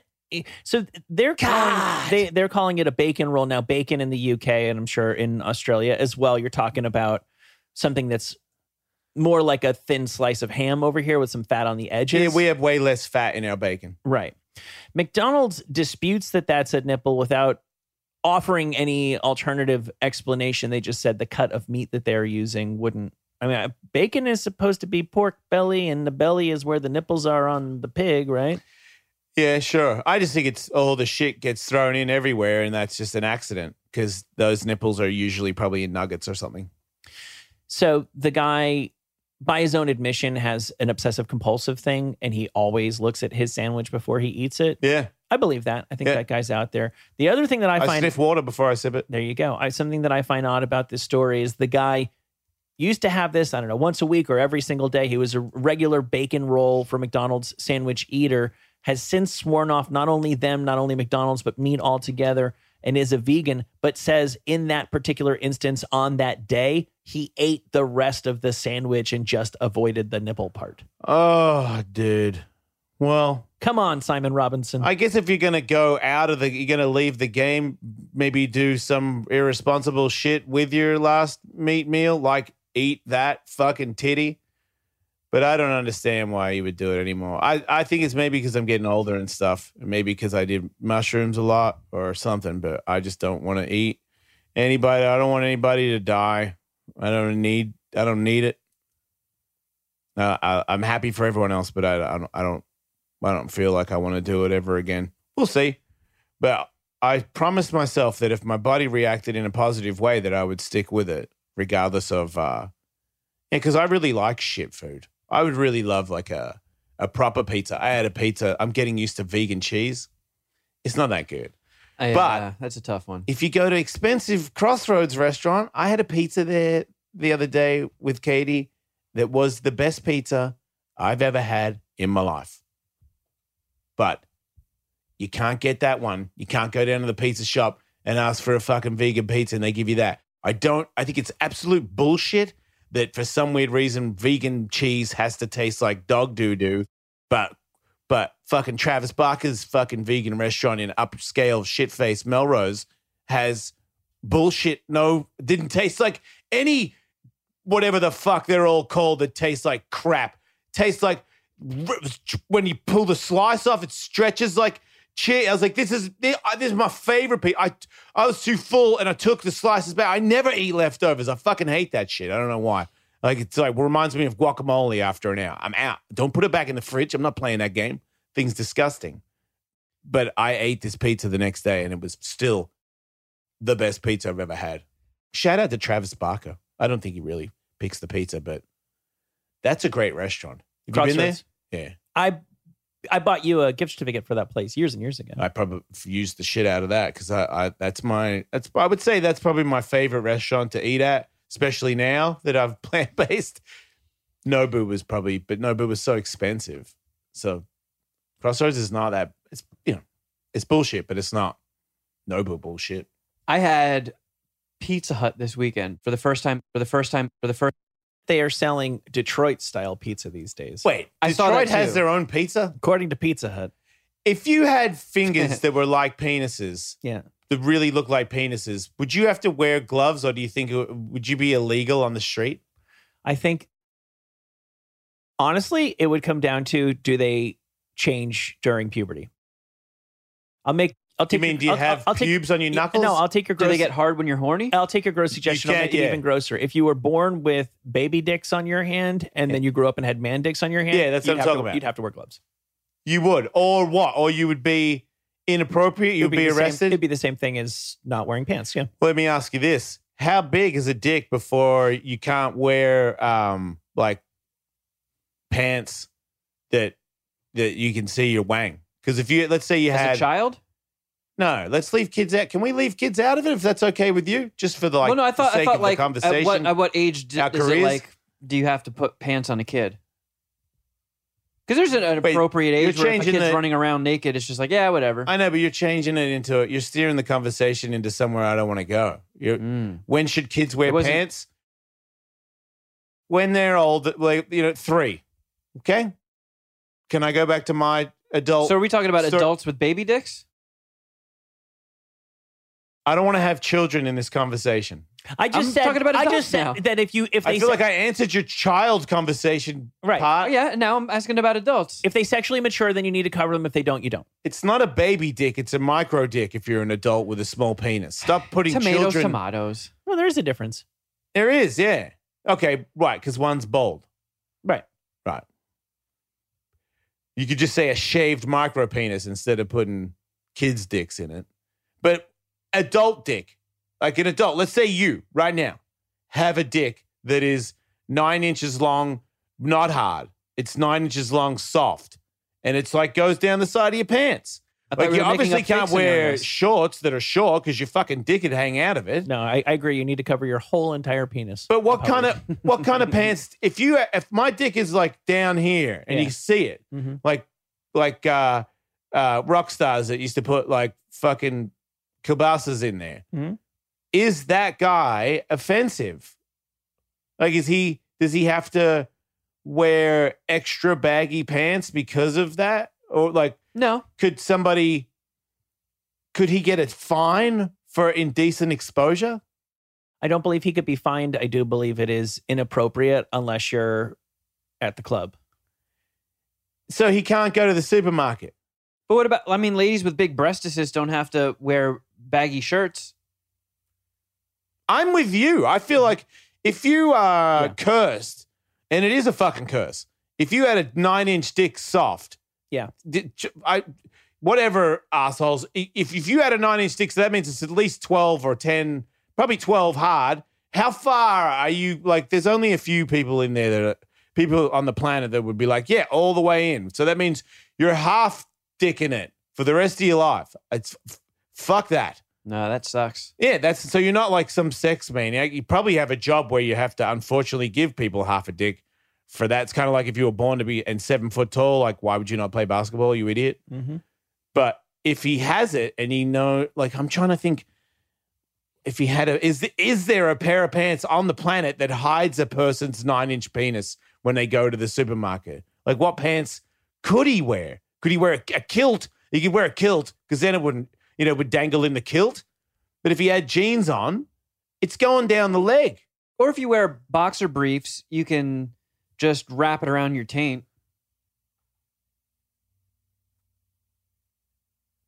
so they're calling God. they they're calling it a bacon roll now. Bacon in the UK and I'm sure in Australia as well. You're talking about something that's more like a thin slice of ham over here with some fat on the edges. yeah, we have way less fat in our bacon. Right. McDonald's disputes that that's a nipple without offering any alternative explanation. They just said the cut of meat that they're using wouldn't. I mean, uh, bacon is supposed to be pork belly, and the belly is where the nipples are on the pig, right? Yeah, sure. I just think it's all the shit gets thrown in everywhere, and that's just an accident because those nipples are usually probably in nuggets or something. So the guy, by his own admission, has an obsessive compulsive thing, and he always looks at his sandwich before he eats it. Yeah, I believe that. I think Yeah. that guy's out there. The other thing that I, I, find sniff water before I sip it. There you go. I, something that I find odd about this story is the guy used to have this, I don't know, once a week or every single day. He was a regular bacon roll for McDonald's sandwich eater, has since sworn off not only them, not only McDonald's, but meat altogether, and is a vegan, but says in that particular instance on that day, he ate the rest of the sandwich and just avoided the nipple part. Oh, dude. Well, Come on, Simon Robinson. I guess if you're gonna go out of the, you're gonna leave the game. Maybe do some irresponsible shit with your last meat meal, like eat that fucking titty. But I don't understand why you would do it anymore. I, I think it's maybe because I'm getting older and stuff. Maybe because I did mushrooms a lot or something. But I just don't want to eat anybody. I don't want anybody to die. I don't need. I don't need it. Uh, I, I'm happy for everyone else, but I, I don't. I don't. I don't feel like I want to do it ever again. We'll see. But I promised myself that if my body reacted in a positive way, that I would stick with it, regardless of. uh Yeah, because I really like shit food. I would really love like a a proper pizza. I had a pizza. I'm getting used to vegan cheese. It's not that good. I- but- uh, that's a tough one. If you go to expensive Crossroads restaurant, I had a pizza there the other day with Katie that was the best pizza I've ever had in my life. But you can't get that one. You can't go down to the pizza shop and ask for a fucking vegan pizza and they give you that. I don't, I think it's absolute bullshit that for some weird reason vegan cheese has to taste like dog doo doo. But, but fucking Travis Barker's fucking vegan restaurant in upscale shitface Melrose has bullshit. No, didn't taste like any whatever the fuck they're all called that tastes like crap. Tastes like when you pull the slice off, it stretches like cheese. I was like, this is this is my favorite piece. I I was too full and I took the slices back. I never eat leftovers. I fucking hate that shit. I don't know why. Like it's like reminds me of guacamole after an hour. I'm out. Don't put it back in the fridge. I'm not playing that game. Thing's disgusting. But I ate this pizza the next day and it was still the best pizza I've ever had. Shout out to Travis Barker. I don't think he really picks the pizza, but that's a great restaurant. Have you been there? Crossroads. Yeah. I I bought you a gift certificate for that place years and years ago. I probably used the shit out of that because I, I that's my that's I would say that's probably my favorite restaurant to eat at, especially now that I've plant based. Nobu was probably, but Nobu was so expensive. So Crossroads is not that. It's you know, it's bullshit, but it's not Nobu bullshit. I had Pizza Hut this weekend for the first time. For the first time. For the first. They are selling Detroit style pizza these days. Wait, I saw Detroit that has too. their own pizza. According to Pizza Hut. If you had fingers that were like penises, Yeah. that really look like penises, would you have to wear gloves, or do you think it, would you be illegal on the street? I think honestly, it would come down to do they change during puberty? I'll make I'll You mean your- do you I'll- have I'll take- pubes on your knuckles? No, I'll take your Gross, Do they get hard when you're horny? I'll take your gross suggestion. I'll make it yeah. even grosser. If you were born with baby dicks on your hand and then you grew up and had man dicks on your hand, Yeah, that's what I'm talking to- about. You'd have to wear gloves. you would, or what? Or you would be inappropriate. You'd would be, the same- arrested. it'd be the same thing as not wearing pants. Yeah. Let me ask you this: How big is a dick before you can't wear um like pants that that you can see your wang? Because if you let's say you As had a child? No, let's leave kids out. Can we leave kids out of it if that's okay with you? Just for the like well, no, I thought I sake thought of like the at conversation. what at what age d- Our is it like? Do you have to put pants on a kid? Because there's an, an Wait, appropriate age where if a kid's the- running around naked, it's just like yeah, whatever. I know, but you're changing it into you're steering the conversation into somewhere I don't want to go. You're, Mm. when should kids wear pants? When they're old, like you know, three. Okay. Can I go back to my adult? So are we talking about So- adults with baby dicks? I don't want to have children in this conversation. I just I'm said talking about I adults just said now. that if you if they I feel se- like I answered your child conversation Right. Oh, part. yeah. Now I'm asking about adults. if they sexually mature, then you need to cover them. If they don't, you don't. It's not a baby dick; it's a micro dick. If you're an adult with a small penis, stop putting tomatoes, children. tomatoes. Well, there is a difference. There is, yeah. Okay, right, because one's bold. Right. Right. You could just say a shaved micro penis instead of putting kids' dicks in it. But adult dick, like an adult, let's say you right now have a dick that is nine inches long, not hard. It's nine inches long, soft. And it's like goes down the side of your pants. Like you obviously can't wear shorts that are short because your fucking dick would hang out of it. No, I, I agree. You need to cover your whole entire penis. But what kind of what kind of pants? If you if my dick is like down here and Yeah. you see it, Mhm. like like uh uh rock stars that used to put like fucking kielbasa's in there, is Mhm. that guy offensive? Like, is he does he have to wear extra baggy pants because of that, or like No. could somebody could he get a fine for indecent exposure? I don't believe he could be fined. I do believe it is inappropriate unless you're at the club. So he can't go to the supermarket. But what about? I mean, ladies with big breastises don't have to wear baggy shirts. I'm with you. I feel like if you are Yeah. cursed, and it is a fucking curse, if you had a nine inch dick soft, Yeah. I, whatever assholes, if, if you had a nine inch dick, so that means it's at least 12 or 10, probably 12 hard. How far are you? Like, there's only a few people in there that are people on the planet that would be like, yeah, all the way in. So that means you're half dick in it for the rest of your life. It's fuck that. No, that sucks. Yeah, that's so you're not like some sex maniac. You probably have a job where you have to unfortunately give people half a dick for that. It's kind of like if you were born to be and seven foot tall, like why would you not play basketball, you idiot? Mm-hmm. But if he has it and he know, like I'm trying to think, if he had a, is is there a pair of pants on the planet that hides a person's nine inch penis when they go to the supermarket? Like what pants could he wear? Could he wear a, a kilt? He could wear a kilt because then it wouldn't, you know, would dangle in the kilt. But if he had jeans on, it's going down the leg. Or if you wear boxer briefs, you can just wrap it around your taint.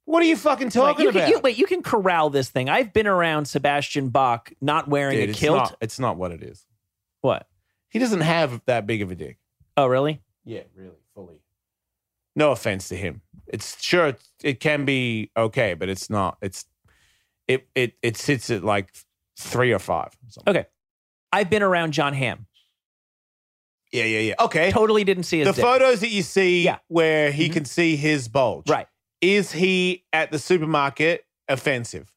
What are you fucking talking you about? Can, you, wait, you can corral this thing. I've been around Sebastian Bach not wearing Dude, a it's kilt. not, it's not what it is. What? He doesn't have that big of a dick. Oh, really? Yeah, really, fully. No offense to him. It's sure it, it can be okay, but it's not. It's it it it sits at like three or five. or. Okay. I've been around Jon Hamm. Yeah, yeah, yeah. Okay. Totally didn't see his the dick. photos that you see Yeah. where he Mhm. can see his bulge. Right. Is he at the supermarket offensive?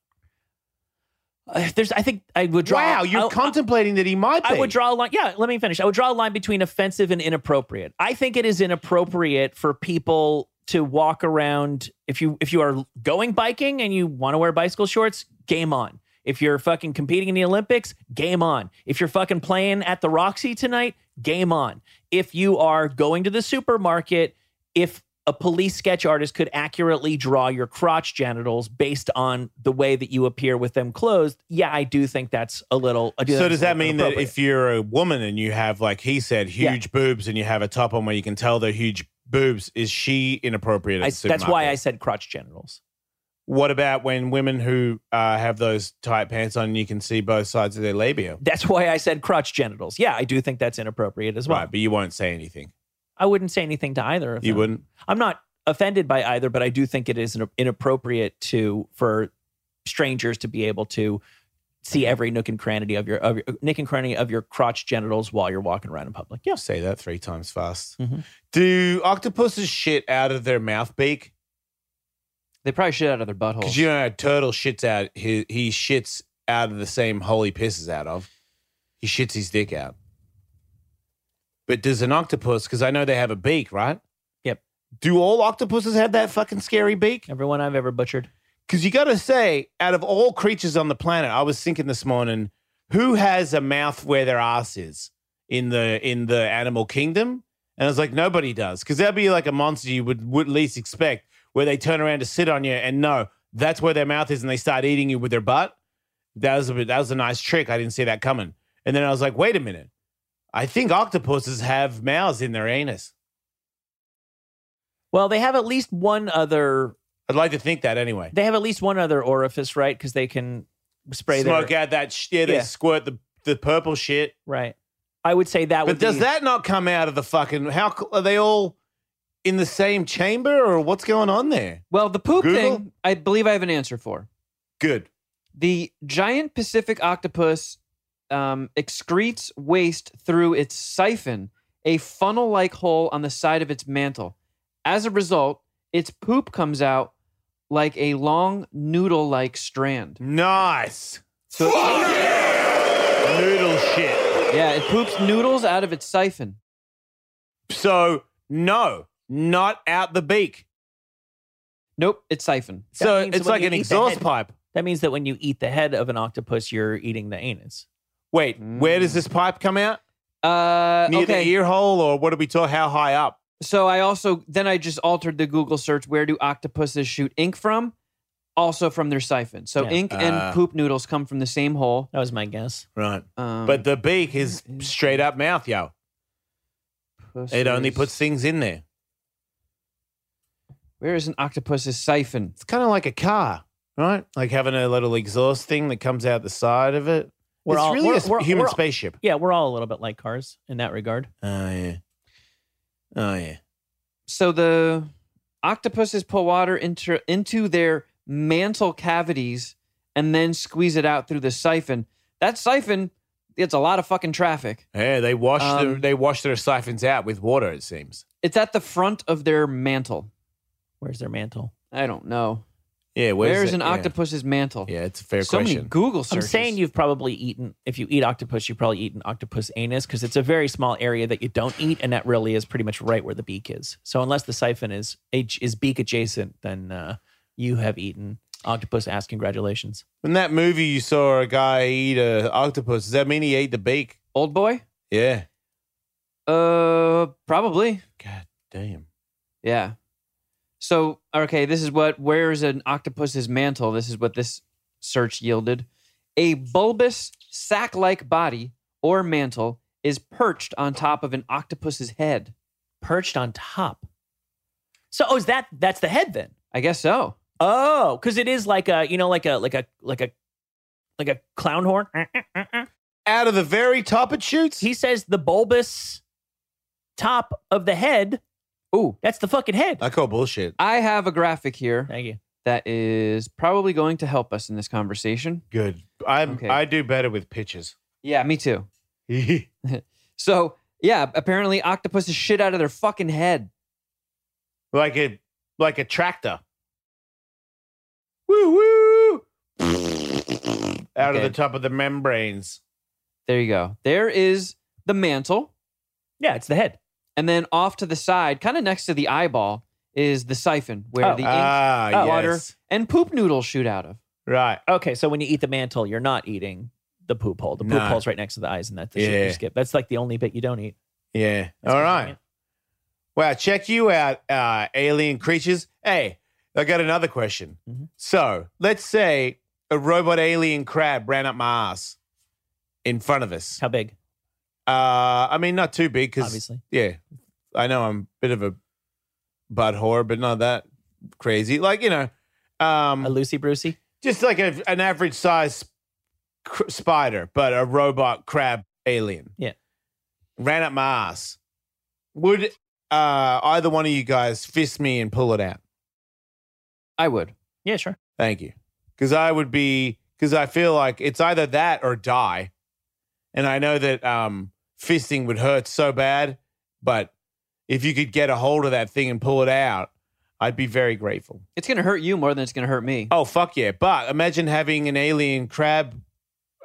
Uh, there's, I think I would draw. wow, you're I- contemplating that he might be. I would draw a line. Yeah, let me finish. I would draw a line between offensive and inappropriate. I think it is inappropriate for people to walk around if you if you are going biking and you want to wear bicycle shorts, game on. If you're fucking competing in the Olympics, game on. If you're fucking playing at the Roxy tonight, game on. If you are going to the supermarket, if a police sketch artist could accurately draw your crotch genitals based on the way that you appear with them closed, yeah, I do think that's a little. Do So does that mean that if you're a woman and you have, like he said, Yeah. huge boobs and you have a top on where you can tell they're huge boobs, is she inappropriate? At I, that's why I said crotch genitals. What about when women who uh, have those tight pants on, you can see both sides of their labia? That's why I said crotch genitals. Yeah, I do think that's inappropriate as well. Right, but you won't say anything. I wouldn't say anything to either of You them. You wouldn't. I'm not offended by either, but I do think it is in- inappropriate to for strangers to be able to see every nook and cranny of your of your nook and cranny of your crotch genitals while you're walking around in public. Yeah. Say that three times fast. Mhm. Do octopuses shit out of their mouth beak? They probably shit out of their butthole. Because you know, a turtle shits out. He, he shits out of the same hole he pisses out of. He shits his dick out. But does an octopus? Because I know they have a beak, right? Yep. Do all octopuses have that fucking scary beak? Everyone I've ever butchered. Because you got to say, out of all creatures on the planet, I was thinking this morning, who has a mouth where their ass is in the in the animal kingdom? And I was like, nobody does, because that'd be like a monster you would, would least expect, where they turn around to sit on you, and no, that's where their mouth is, and they start eating you with their butt. That was a that was a nice trick. I didn't see that coming. And then I was like, wait a minute, I think octopuses have mouths in their anus. Well, they have at least one other I'd like to think that anyway. they have at least one other orifice, right? Because they can spray Smoke their out that shit. They Yeah. squirt the the purple shit. right. I would say that would But does be, that not come out of the fucking? How are they all in the same chamber, or what's going on there? well, the poop Google? thing, I believe I have an answer for. Good. The giant Pacific octopus um, excretes waste through its siphon, a funnel like hole on the side of its mantle. As a result, its poop comes out like a long noodle like strand. Nice. So, Noodle shit. yeah, it poops noodles out of its siphon. So no, not out the beak. Nope, it's siphon. That So means it's when like you an eat the exhaust head- pipe. that means that when you eat the head of an octopus, you're eating the anus. Wait, where does this pipe come out? Uh, Near okay. the ear hole, or what do we talk? How high up? So I also then I just altered the Google search. Where do octopuses shoot ink from? Also from their siphon. So Yeah. ink Ah. and poop noodles come from the same hole. That was my guess. Right. Um, But the beak is straight up mouth, yo. It only puts things in there. Where is an octopus's siphon? It's kind of like a car, right? Like having a little exhaust thing that comes out the side of it. We're it's all- really we're- a sp- we're- human we're- spaceship. Yeah, we're all a little bit like cars in that regard. Oh yeah. Oh yeah. So the octopuses pull water into into their mantle cavities and then squeeze it out through the siphon. That siphon, it's a lot of fucking traffic. Yeah, they wash their, Um, they wash their siphons out with water. It seems. It's at the front of their mantle. Where's their mantle? I don't know. Yeah, where's Where's it? an Yeah. octopus's mantle? Yeah, it's a fair so question. many Google searches. I'm saying you've probably eaten. If you eat octopus, you've probably eaten octopus anus because it's a very small area that you don't eat, and that really is pretty much right where the beak is. So unless the siphon is is beak adjacent, then uh, you have eaten octopus ass. Congratulations. In that movie, you saw a guy eat an octopus. Does that mean he ate the beak? old boy. Yeah. Uh, probably. God damn. Yeah. So, okay, this is what, where is an octopus's mantle? This is what this search yielded. A bulbous sac like body or mantle is perched on top of an octopus's head. Perched on top. So oh, is that that's the head then? I guess so. Oh, because it is like a you know like a like a like a like a clown horn. Out of the very top it shoots. He says the bulbous top of the head. Ooh, That's the fucking head. I call bullshit. I have a graphic here Thank you. that is probably going to help us in this conversation. Good. I Okay. I do better with pictures. Yeah, me too. So, yeah, apparently octopuses shit out of their fucking head. like a like a tractor. Woo woo. Out of Okay. the top of the membranes. There you go. There is the mantle. Yeah, it's the head. And then off to the side, kind of next to the eyeball, is the siphon where Oh. the ink ah, water yes. and poop noodles shoot out of. Right. Okay, so when you eat the mantle, you're not eating the poop hole. The poop No. hole's right next to the eyes, and that's the shit you Yeah. skip. That's like the only bit you don't eat. Yeah. That's All right. convenient. Wow. Check you out, uh, alien creatures. Hey, I got another question. Mhm. So let's say a robot alien crab ran up my ass in front of us. How big? Uh, I mean, not too big because, Obviously. yeah, I know I'm a bit of a butt whore, but not that crazy. Like, you know, um, A Lucy Brucey? just like a, an average size cr- spider, but a robot crab alien. Yeah. Ran up my ass. Would uh, either one of you guys fist me and pull it out? I would. Yeah, sure. Thank you. Because I would be, because I feel like it's either that or die. And I know that um, fisting would hurt so bad, but if you could get a hold of that thing and pull it out, I'd be very grateful. It's gonna hurt you more than it's gonna hurt me. Oh fuck yeah! But imagine having an alien crab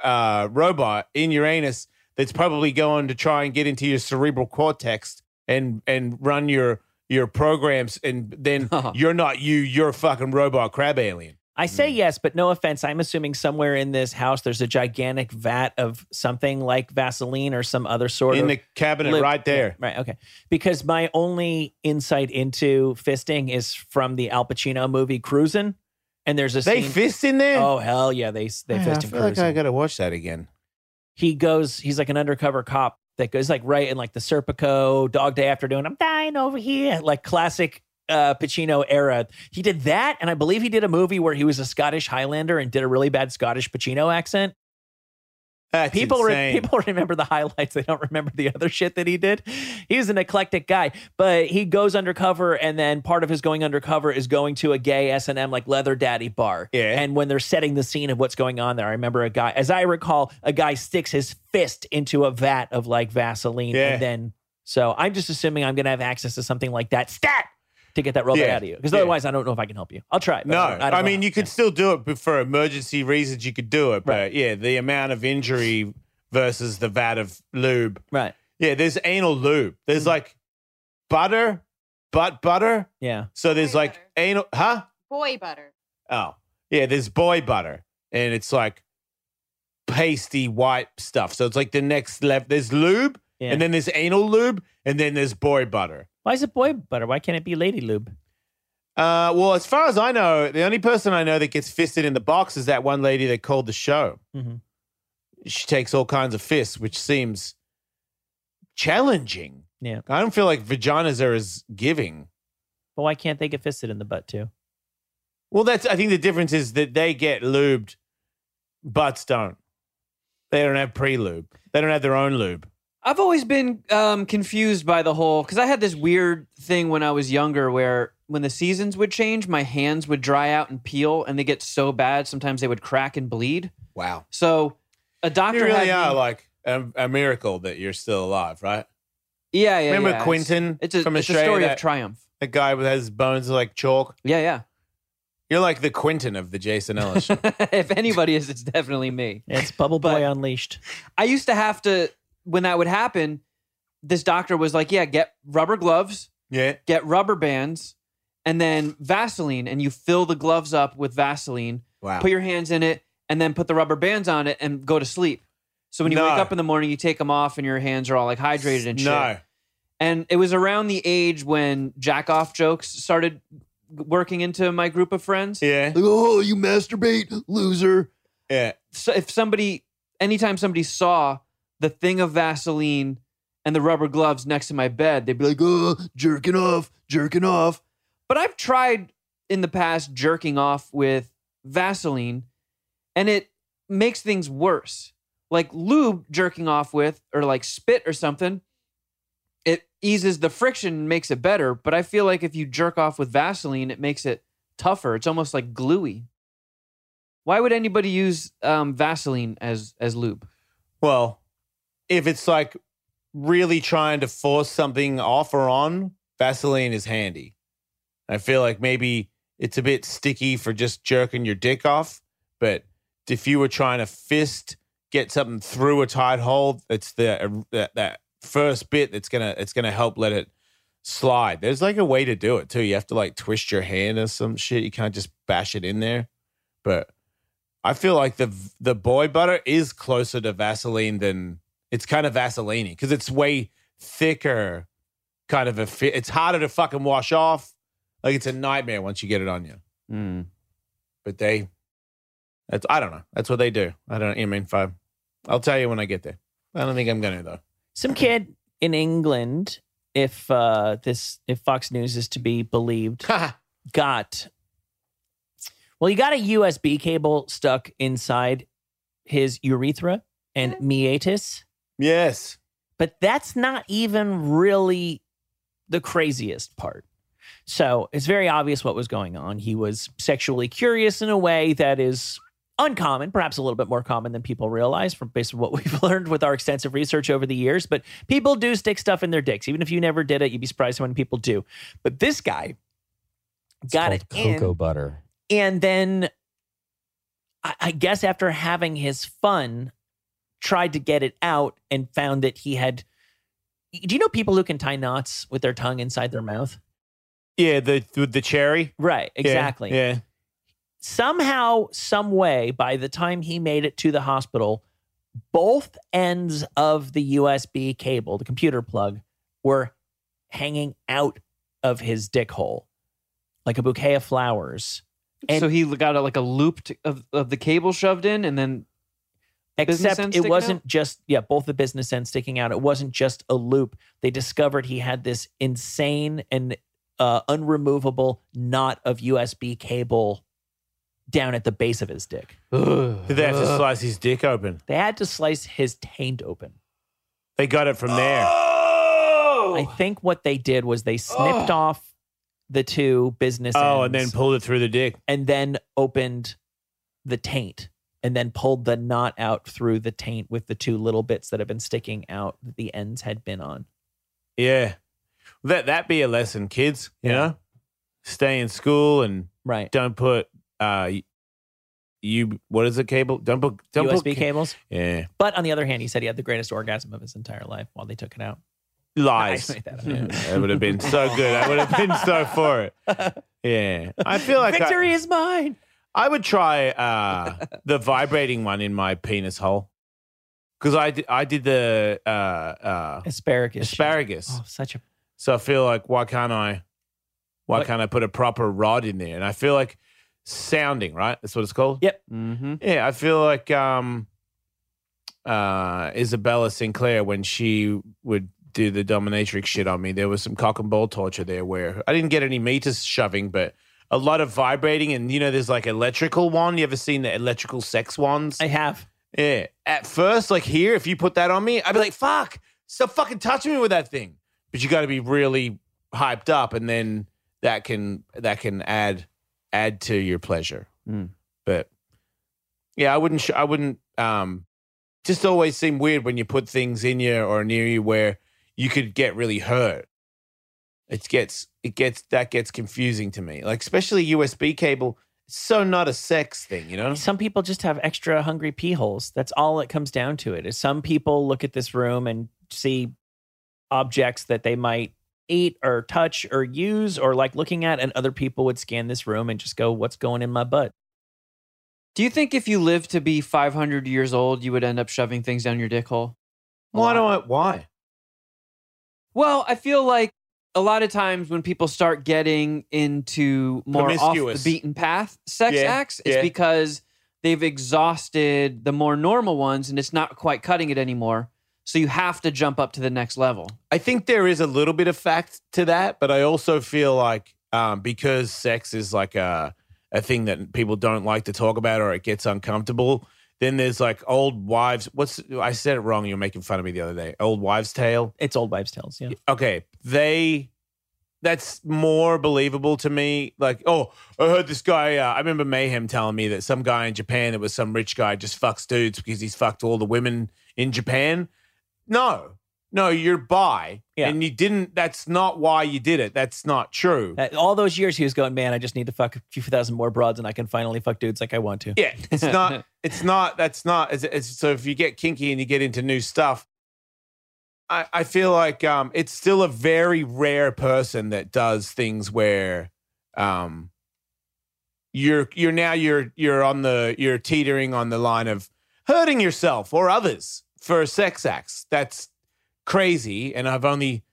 uh, robot in your anus that's probably going to try and get into your cerebral cortex and and run your your programs, and then you're not you, you're a fucking robot crab alien. I say hmm. yes, but no offense. I'm assuming somewhere in this house there's a gigantic vat of something like Vaseline or some other sort in of the cabinet lip- right there. Yeah, right. Okay. Because my only insight into fisting is from the Al Pacino movie Cruising, and there's a They scene. fist in there. oh hell yeah, they they Yeah, I fist in feel like Cruising. I gotta watch that again. he goes. He's like an undercover cop that goes like right in like the Serpico Dog Day Afternoon. I'm dying over here, like classic. Uh, Pacino era. He did that, and I believe he did a movie where he was a Scottish Highlander and did a really bad Scottish Pacino accent. That's people re- people remember the highlights they don't remember the other shit that he did he's an eclectic guy but he goes undercover and then part of his going undercover is going to a gay s&m like leather daddy bar Yeah. and when they're setting the scene of what's going on there i remember a guy as i recall a guy sticks his fist into a vat of like vaseline Yeah. and then so i'm just assuming i'm gonna have access to something like that stat to get that robot Yeah. out of you because Yeah. otherwise i don't know if i can help you i'll try No, I, I I, don't know mean you could Yeah. still do it, but for emergency reasons you could do it. But Right. yeah, the amount of injury versus the vat of lube. right Yeah, there's anal lube. Mm. There's like butter, butt butter. yeah So there's Boy like butter. anal, huh? Boy butter. Oh, yeah. There's boy butter, and it's like pasty white stuff. So it's like the next level. There's lube, yeah and then there's anal lube, and then there's boy butter. Why is it boy butter why can't it be lady lube Uh, well, as far as I know, the only person I know that gets fisted in the box is that one lady that called the show. Mhm. She takes all kinds of fists, which seems challenging. Yeah. I don't feel like vaginas are as giving. But why can't they get fisted in the butt too? Well, that's I think the difference is that they get lubed, butts don't. They don't have pre-lube. They don't have their own lube. I've always been um, confused by the whole because I had this weird thing when I was younger where when the seasons would change, my hands would dry out and peel, and they get so bad sometimes they would crack and bleed. Wow. So a doctor You really had are me- like a, a miracle that you're still alive, right? yeah, yeah. Remember yeah. It's- Quentin It's, a, from it's a story that, of triumph. the guy with his bones like chalk. Yeah, yeah. You're like the Quentin of the Jason Ellis show. if anybody is, it's definitely me. It's Bubble Boy But- Unleashed. I used to have to when that would happen. This doctor was like, "Yeah, get rubber gloves, yeah. get rubber bands, and then Vaseline, and you fill the gloves up with Vaseline. Wow. Put your hands in it, and then put the rubber bands on it, and go to sleep. So when you No. wake up in the morning, you take them off, and your hands are all like hydrated and shit. no. And it was around the age when jack off jokes started working into my group of friends. Yeah. Like, oh, you masturbate, loser. Yeah. so if somebody anytime somebody saw the thing of Vaseline and the rubber gloves next to my bed, they'd be like, "Oh, jerking off, jerking off." But I've tried in the past jerking off with Vaseline, and it makes things worse. Like lube jerking off with, or like spit or something, it eases the friction makes it better. But I feel like if you jerk off with Vaseline, it makes it tougher. It's almost like gluey. Why would anybody use um, Vaseline as as lube? Well, if it's like really trying to force something off or on, Vaseline is handy. I feel like maybe it's a bit sticky for just jerking your dick off, but if you were trying to fist get something through a tight hole, it's the uh, that, that first bit that's gonna it's gonna help let it slide. There's like a way to do it too. You have to like twist your hand or some shit. You can't just bash it in there. But I feel like the the boy butter is closer to Vaseline than it's kind of Vaseline because it's way thicker. Kind of a fit. It's harder to fucking wash off. Like it's a nightmare once you get it on you. Mm. But they, that's I don't know. That's what they do. I don't. I mean, five. I'll tell you when I get there. I don't think I'm gonna though. Some kid in England, if uh, this if Fox News is to be believed, got well, he got a USB cable stuck inside his urethra and meatus, yes. but that's not even really the craziest part. So it's very obvious what was going on. He was sexually curious in a way that is uncommon, perhaps a little bit more common than people realize from based on what we've learned with our extensive research over the years. But people do stick stuff in their dicks. Even if you never did it, you'd be surprised how many people do. But this guy It's got it called in cocoa butter. and then I, I guess after having his fun, tried to get it out and found that he had. Do you know people who can tie knots with their tongue inside their mouth? Yeah. The with the cherry. Right, exactly. Yeah. Somehow, some way, by the time he made it to the hospital, both ends of the USB cable, the computer plug, were hanging out of his dick hole like a bouquet of flowers. And- so he got a, like a loop to, of, of the cable shoved in, and then business Except it wasn't out? just yeah, both the business end sticking out. It wasn't just a loop. They discovered he had this insane and uh, unremovable knot of USB cable down at the base of his dick. Did they have to slice his dick open? They had to slice his taint open. They got it from there. I think what they did was they snipped off the two business Oh, ends and then pulled it through the dick. and then opened the taint and then pulled the knot out through the taint with the two little bits that have been sticking out that the ends had been on. Yeah. That that be a lesson, kids. You Yeah. know, stay in school and Right. don't put uh you what is it cable? Don't put don't USB put cables. Yeah, But on the other hand, he said he had the greatest orgasm of his entire life while they took it out. lies. I that. Yeah, that would have been so good. I would have been so for it. Yeah, I feel like I, Victory is mine. I would try uh the vibrating one in my penis hole because I did, I did the uh uh Asparagus. shit. asparagus. Oh, such a So I feel like why can't I why What- can't I put a proper rod in there? And I feel like sounding, right? That's what it's called? Yep. mm-hmm. Yeah, I feel like um uh Isabella Sinclair when she would do the dominatrix shit on me, there was some cock and ball torture there where I didn't get any meters shoving, but a lot of vibrating and you know there's like electrical one. You ever seen the electrical sex ones? I have. Yeah. At first, like here, if you put that on me, I'd be like, fuck, stop fucking touching me with that thing. But you got to be really hyped up, and then that can that can add add to your pleasure. Mm. But yeah, I wouldn't. Sh- I wouldn't. Um, just always seem weird when you put things in you or near you where you could get really hurt. It gets it gets that gets confusing to me. Like especially USB cable. So not a sex thing, you know. Some people just have extra hungry pee holes. That's all it comes down to. It is some people look at this room and see objects that they might eat or touch or use or like looking at, and other people would scan this room and just go, "What's going in my butt?" Do you think if you live to be 500 years old, you would end up shoving things down your dick hole? Why don't I? Why? Well, I feel like a lot of times when people start getting into more off the beaten path sex Yeah, acts, it's yeah. because they've exhausted the more normal ones and it's not quite cutting it anymore. So you have to jump up to the next level. I think there is a little bit of fact to that, but I also feel like um, because sex is like a a thing that people don't like to talk about or it gets uncomfortable. Then there's like old wives. What's I said it wrong? You're making fun of me the other day. Old wives' tale. It's old wives' tales. Yeah. Okay, they. That's more believable to me. Like, oh, I heard this guy. Uh, I remember Mayhem telling me that some guy in Japan, it was some rich guy, just fucks dudes because he's fucked all the women in Japan. No, no, you're bi, Yeah. and you didn't. That's not why you did it. That's not true. Uh, All those years he was going, man, I just need to fuck a few thousand more broads and I can finally fuck dudes like I want to. Yeah, it's not. It's not. That's not. It's, it's, so if you get kinky and you get into new stuff, I, I feel like um, it's still a very rare person that does things where, um, you're you're now you're you're on the you're teetering on the line of hurting yourself or others for sex acts. That's crazy. And I've only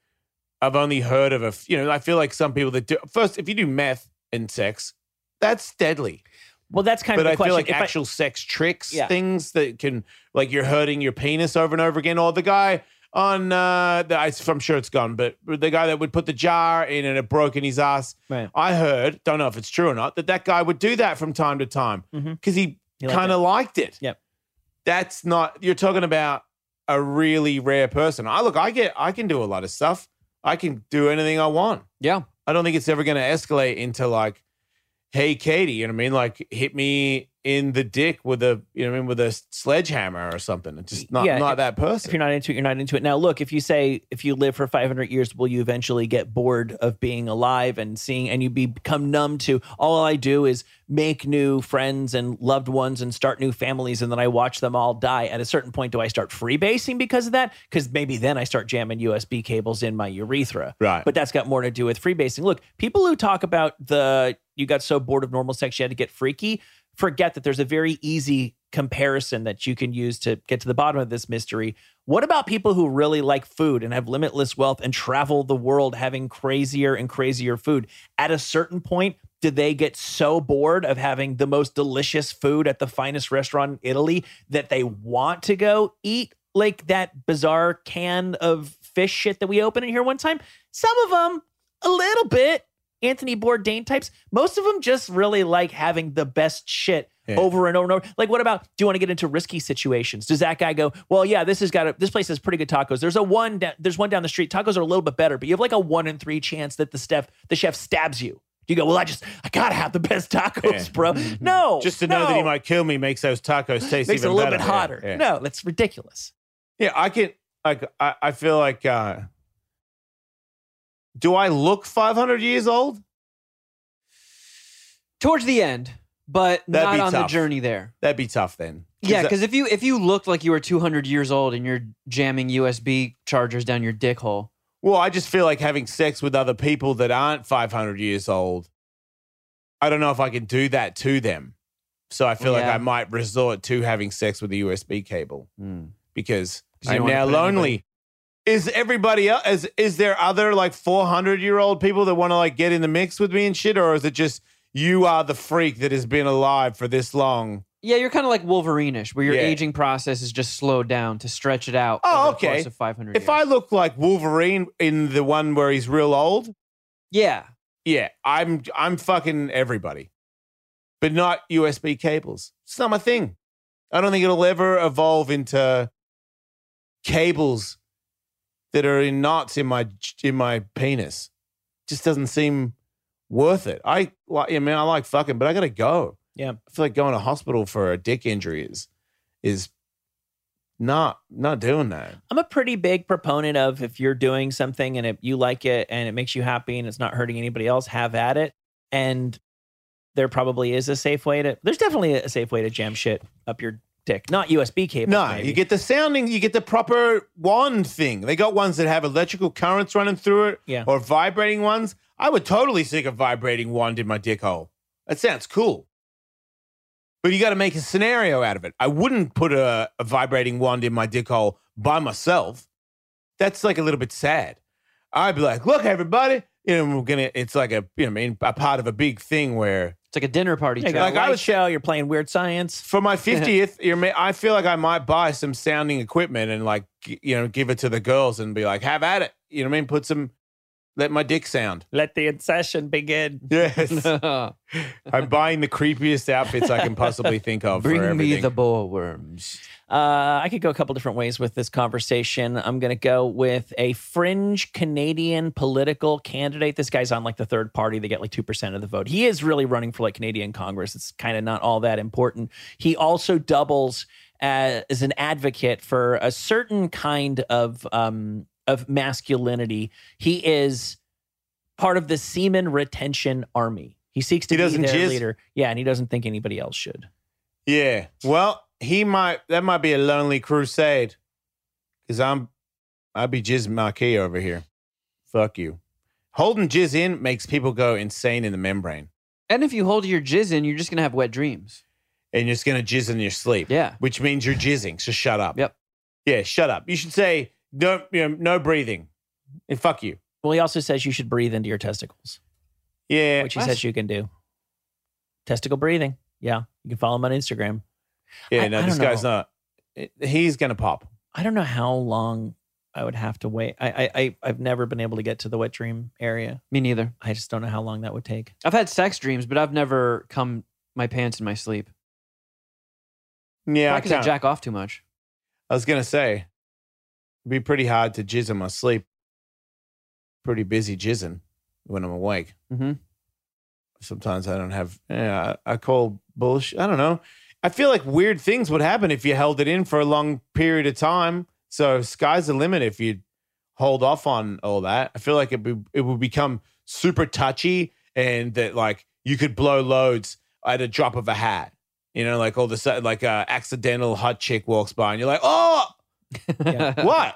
I've only heard of a you know I feel like some people that do first if you do meth and sex, that's deadly. Well, that's kind but of the I question. feel like If I- actual sex tricks, Yeah. things that can like you're hurting your penis over and over again. Or the guy on uh, the, I- I'm sure it's gone, but the guy that would put the jar in and it broke in his ass. Right. I heard, don't know if it's true or not, that that guy would do that from time to time Mhm. because he, He kind of liked it. Yep. That's not. You're talking about a really rare person. I look. I get. I can do a lot of stuff. I can do anything I want. Yeah. I don't think it's ever going to escalate into like, hey, Katie, you know what I mean? Like, hit me in the dick with a, you know I mean, with a sledgehammer or something. It's just not, Yeah, not if- that person. if you're not into it, you're not into it. Now, look, if you say if you live for 500 years, will you eventually get bored of being alive and seeing, and you become numb to all I do is make new friends and loved ones and start new families, and then I watch them all die. At a certain point, do I start freebasing because of that? Because maybe then I start jamming USB cables in my urethra. Right. But that's got more to do with freebasing. Look, people who talk about the you got so bored of normal sex you had to get freaky forget that there's a very easy comparison that you can use to get to the bottom of this mystery. What about people who really like food and have limitless wealth and travel the world having crazier and crazier food? At a certain point, do they get so bored of having the most delicious food at the finest restaurant in Italy that they want to go eat like that bizarre can of fish shit that we opened in here one time? Some of them, a little bit. Anthony Bourdain types, most of them just really like having the best shit Yeah. over and over and over. Like, what about? Do you want to get into risky situations? Does that guy go? Well, yeah, this has got a, this place has pretty good tacos. There's a one, da- there's one down the street. Tacos are a little bit better, but you have like a one in three chance that the chef the chef stabs you. You go, well, I just I gotta have the best tacos, Yeah. bro. No, just to know that he might kill me makes those tacos taste makes it a little better. bit hotter. Yeah, No, that's ridiculous. Yeah, I can, like, I, I feel like, uh, do I look 500 years old? Towards the end, but That'd not be on tough. the journey there. That'd be tough then. Yeah, because if you if you looked like you were 200 years old and you're jamming USB chargers down your dick hole, Well, I just feel like having sex with other people that aren't 500 years old. I don't know if I can do that to them. So I feel like Yeah. I might resort to having sex with a USB cable hmm. because 'Cause you I'm don't wanna now put lonely. Is everybody else, is, is there other like 400 year old people that want to like get in the mix with me and shit? Or is it just you are the freak that has been alive for this long? yeah, you're kind of like Wolverine-ish, where your Yeah. aging process is just slowed down to stretch it out. Oh, okay. course of 500 If years. I look like Wolverine in the one where he's real old, yeah, Yeah, I'm I'm fucking everybody, but not USB cables. It's not my thing. I don't think it'll ever evolve into cables that are in knots in my in my penis. Just doesn't seem worth it. I like. I mean, I like fucking, but I gotta go. Yeah. I feel like going to hospital for a dick injury is is not not doing that. I'm a pretty big proponent of if you're doing something and if you like it and it makes you happy and it's not hurting anybody else, have at it. And there probably is a safe way to. There's definitely a safe way to jam shit up your dick, not USB cable. No, you get the sounding, you get the proper wand thing. They got ones that have electrical currents running through it Yeah. or vibrating ones. I would totally stick a vibrating wand in my dick hole. That sounds cool. But you got to make a scenario out of it. I wouldn't put a, a vibrating wand in my dick hole by myself. That's like a little bit sad. I'd be like, look, everybody, you know, we're gonna. It's like a, you know, I mean, a part of a big thing where it's like a dinner party. You trick. got Like, I was would- show. You're playing weird science. for my 50th, I feel like I might buy some sounding equipment and like, you know, give it to the girls and be like, have at it. You know what I mean? Put some, let my dick sound. Let the incession begin. Yes. I'm buying the creepiest outfits I can possibly think of. for Bring me the boar worms. Uh, I could go a couple different ways with this conversation. I'm going to go with a fringe Canadian political candidate. This guy's on like the third party. They get like 2% of the vote. He is really running for like Canadian Congress. It's kind of not all that important. He also doubles as, as an advocate for a certain kind of, um, of masculinity. He is part of the Semen Retention Army. He seeks to He be their jizz? leader. Yeah, and he doesn't think anybody else should. Yeah. Well, he might, that might be a lonely crusade because I'm, I'd be Jizz Marquis over here. Fuck you. Holding Jizz in makes people go insane in the membrane. And if you hold your jizz in, you're just gonna have wet dreams. and you're just gonna jizz in your sleep. Yeah. which means you're jizzing. So shut up. Yep. Yeah, shut up. You should say no. You know, no breathing. And fuck you. Well, he also says you should breathe into your testicles, Yeah. which he what? says you can do. Testicle breathing. Yeah. You can follow him on Instagram. Yeah. I- no, I this don't guy's not. He's gonna pop. I don't know how long I would have to wait. I, I, I I've never been able to get to the wet dream area. Me neither. I just don't know how long that would take. I've had sex dreams, but I've never come my pants in my sleep. Yeah, I Because I can't. jack off too much. I was gonna say, it'd be pretty hard to jizz in my sleep. Pretty busy jizzing when I'm awake. hmm Sometimes I don't have. Yeah, I I call bullshit. I don't know. I feel like weird things would happen if you held it in for a long period of time. So sky's the limit if you hold off on all that. I feel like it be, it would become super touchy and that like you could blow loads at a drop of a hat. You know, like all of a sudden, like a accidental hot chick walks by and you're like, oh, Yeah. what?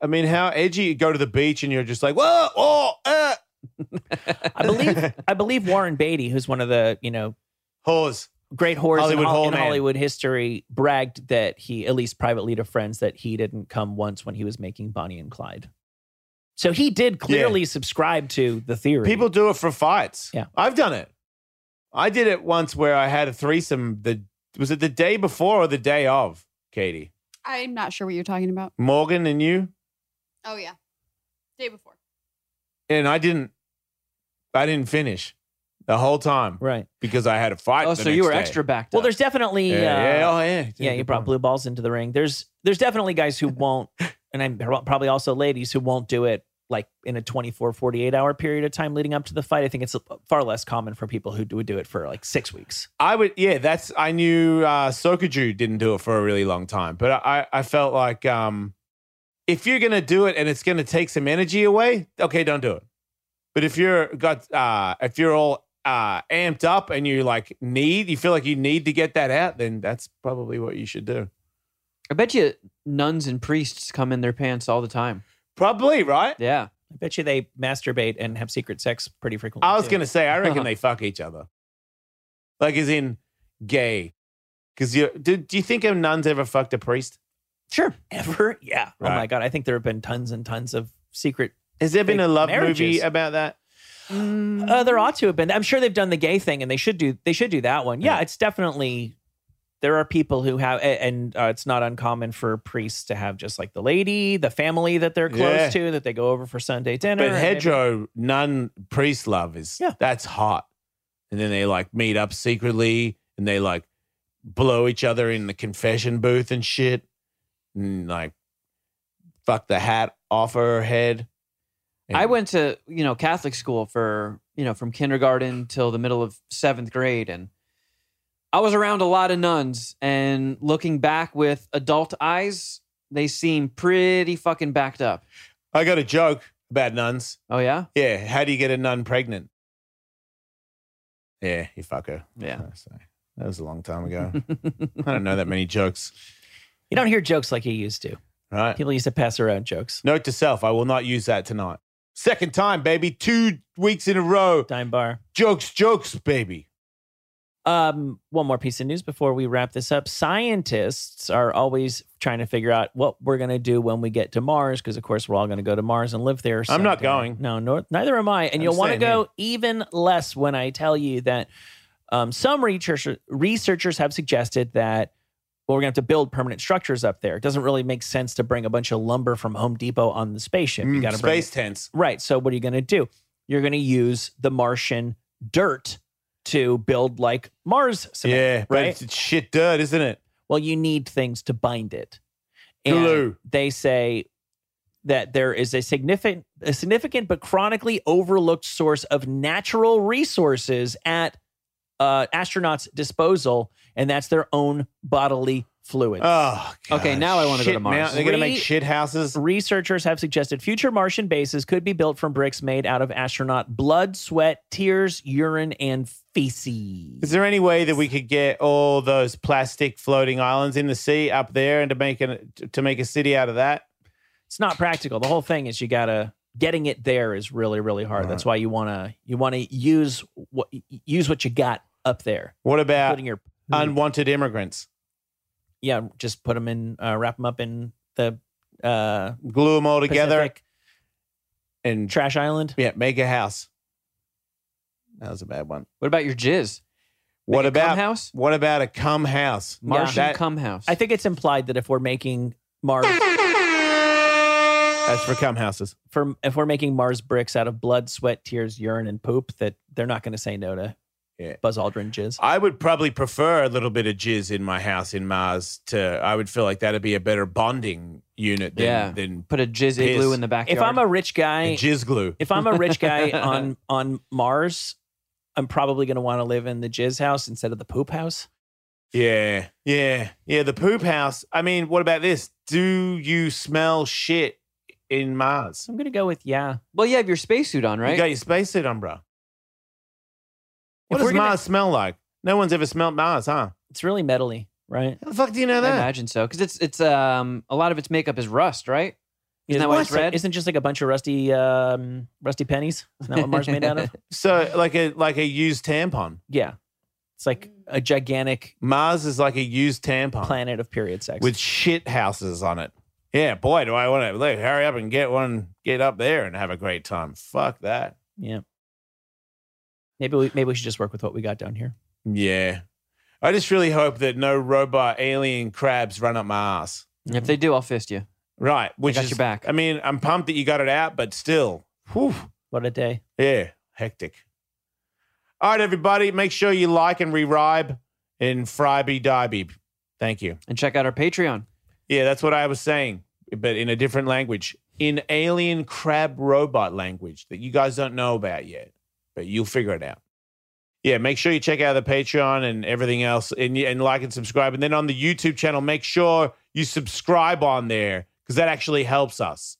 I mean, how edgy? You go to the beach and you're just like, whoa, oh, uh. I believe I believe Warren Beatty, who's one of the you know Whores. Great whores Hollywood in, Hol- in. Hollywood history, bragged that he, at least privately to friends, that he didn't come once when he was making Bonnie and Clyde. So he did clearly subscribe to the theory. People do it for fights. Yeah. I've done it. I did it once where I had a threesome. The was it the day before or the day of, Katie? I'm not sure what you're talking about. Morgan and you? Oh yeah, day before. And I didn't I didn't finish the whole time right? because I had a fight. oh, the so you were day. extra backed up. Well, up. there's definitely Yeah, uh, yeah, oh yeah. yeah, you brought point. blue balls into the ring. There's there's definitely guys who won't, and I'm probably also ladies who won't do it like in a 24, 48 hour period of time leading up to the fight. I think it's far less common for people who would do it for like six weeks. I would, yeah. That's I knew uh, Sokoudjou didn't do it for a really long time, but I, I felt like um, if you're gonna do it and it's gonna take some energy away, okay, don't do it. But if you're got uh, if you're all uh, amped up and you like need, you feel like you need to get that out, then that's probably what you should do. I bet you nuns and priests come in their pants all the time. Probably right. Yeah. I bet you they masturbate and have secret sex pretty frequently. I was too. gonna say, I reckon they fuck each other, like as in gay. Because you, do, do you think a nun's ever fucked a priest? Sure. Ever? Yeah. Oh my God. I think there have been tons and tons of secret. Has there been a love marriages. movie about that? Uh, there ought to have been. I'm sure they've done the gay thing and they should do, they should do that one. Yeah. Yeah. It's definitely, there are people who have, and uh, it's not uncommon for priests to have just like the lady, the family that they're close Yeah. to, that they go over for Sunday dinner. But hedgerow nun priest love is Yeah. that's hot. And then they like meet up secretly and they like blow each other in the confession booth and shit. And like fuck the hat off her head. I went to, you know, Catholic school for, you know, from kindergarten till the middle of seventh grade. And I was around a lot of nuns. And looking back with adult eyes, they seem pretty fucking backed up. I got a joke about nuns. Oh, yeah? Yeah. How do you get a nun pregnant? Yeah, you fuck her. Yeah. That was a long time ago. I don't know that many jokes. You don't hear jokes like you used to. Right. People used to pass around jokes. Note to self, I will not use that tonight. Second time, baby. Two weeks in a row. Dime bar. Jokes, jokes, baby. Um, one more piece of news before we wrap this up. Scientists are always trying to figure out what we're going to do when we get to Mars, because of course we're all going to go to Mars and live there. I'm not going. No, nor, neither am I. And I'm you'll want to go even less when I tell you that um, some researchers researchers have suggested that well, we're going to have to build permanent structures up there. It doesn't really make sense to bring a bunch of lumber from Home Depot on the spaceship. You Mm, got to bring space tents. Right. So what are you going to do? You're going to use the Martian dirt to build like Mars cement, yeah, but right? it's shit dirt, isn't it? Well, you need things to bind it. And Glue. they say that there is a significant a significant but chronically overlooked source of natural resources at uh, astronauts' disposal, and that's their own bodily fluids. Oh, Okay, now I wanna go to Mars. now They're going to make shit houses. Researchers have suggested future Martian bases could be built from bricks made out of astronaut blood, sweat, tears, urine, and feces. Is there any way that we could get all those plastic floating islands in the sea up there and to make an, to make a city out of that? It's not practical. The whole thing is you got to getting it there is really really hard. That's why you want to you want to use what use what you got up there, What about including your unwanted immigrants? yeah, just put them in, uh, wrap them up in the uh, Glue them all together Pacific and trash island. yeah, make a house. That was a bad one. What about your jizz? What Make a cum about house? what about a cum house? Martian That- cum house. I think it's implied that if we're making Mars That's for cum houses. for if we're making Mars bricks out of blood, sweat, tears, urine, and poop, that they're not going to say no to Yeah. Buzz Aldrin jizz. I would probably prefer a little bit of jizz in my house in Mars to I would feel like that'd be a better bonding unit than, Yeah. than Put a jizz Piss. igloo in the backyard. If I'm a rich guy, jizz glue. if I'm a rich guy on on Mars, I'm probably going to want to live in the jizz house instead of the poop house. Yeah, yeah, yeah. The poop house. I mean, what about this? Do you smell shit in Mars? I'm going to go with yeah. well, you have your spacesuit on, right? You got your spacesuit on, bro. What does gonna- Mars smell like? No one's ever smelled Mars, huh? It's really metally, right? How the fuck do you know that? I that? imagine so, because it's it's um a lot of its makeup is rust, right? Isn't that why it's red? Isn't just like a bunch of rusty um, rusty pennies? Isn't that what Mars made out of? So, like a like a used tampon. Yeah, it's like a gigantic Mars is like a used tampon planet of period sex. with shit houses on it. Yeah, boy, do I want to like hurry up and get one, get up there and have a great time. Fuck that. yeah, maybe we maybe we should just work with what we got down here. Yeah. I just really hope that no robot alien crabs run up my ass. if they do, I'll fist you. Right. Which got is, your back. I mean, I'm pumped that you got it out, but still, whew, What a day! yeah, hectic. All right, everybody, make sure you like and re-ribe in Fryby Diebeep. Thank you. And check out our Patreon. Yeah, that's what I was saying, but in a different language, in alien crab robot language that you guys don't know about yet, but you'll figure it out. Yeah, make sure you check out the Patreon and everything else, and and like and subscribe. And then on the YouTube channel, make sure you subscribe on there because that actually helps us.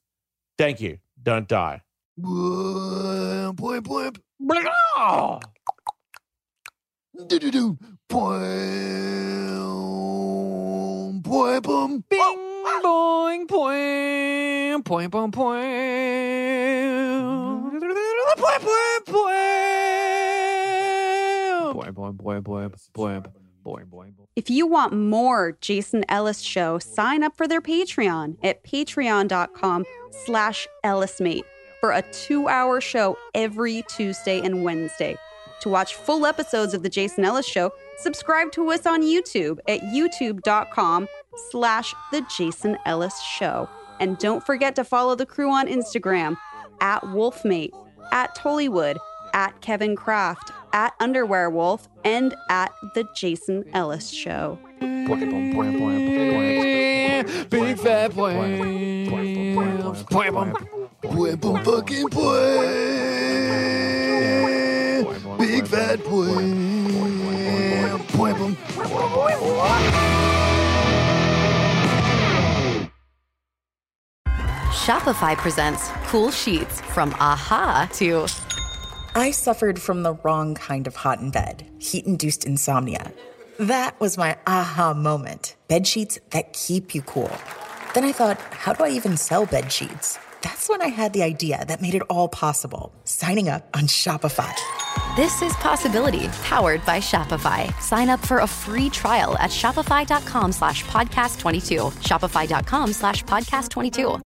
Thank you. Don't die. Boimp, boimp, boimp. Do do do. Boing, boing, boom, bing, oh. boing, boing, boing, boing, boing. If you want more Jason Ellis show, sign up for their Patreon at patreon.com slash ellismate for a two-hour show every Tuesday and Wednesday. To watch full episodes of the Jason Ellis show, subscribe to us on YouTube at youtube.com slash the Jason Ellis show. And don't forget to follow the crew on Instagram at Wolfmate, at Tullywood, at Kevin Kraft, at Underwear Wolf, and at the Jason Ellis Show. Big fat Big fat Shopify presents cool sheets from aha to I suffered from the wrong kind of hot in bed, heat induced insomnia. That was my aha moment. Bed sheets that keep you cool. Then I thought, how do I even sell bed sheets? That's when I had the idea that made it all possible signing up on Shopify. this is possibility powered by Shopify. Sign up for a free trial at shopify.com slash podcast 22. Shopify.com slash podcast 22.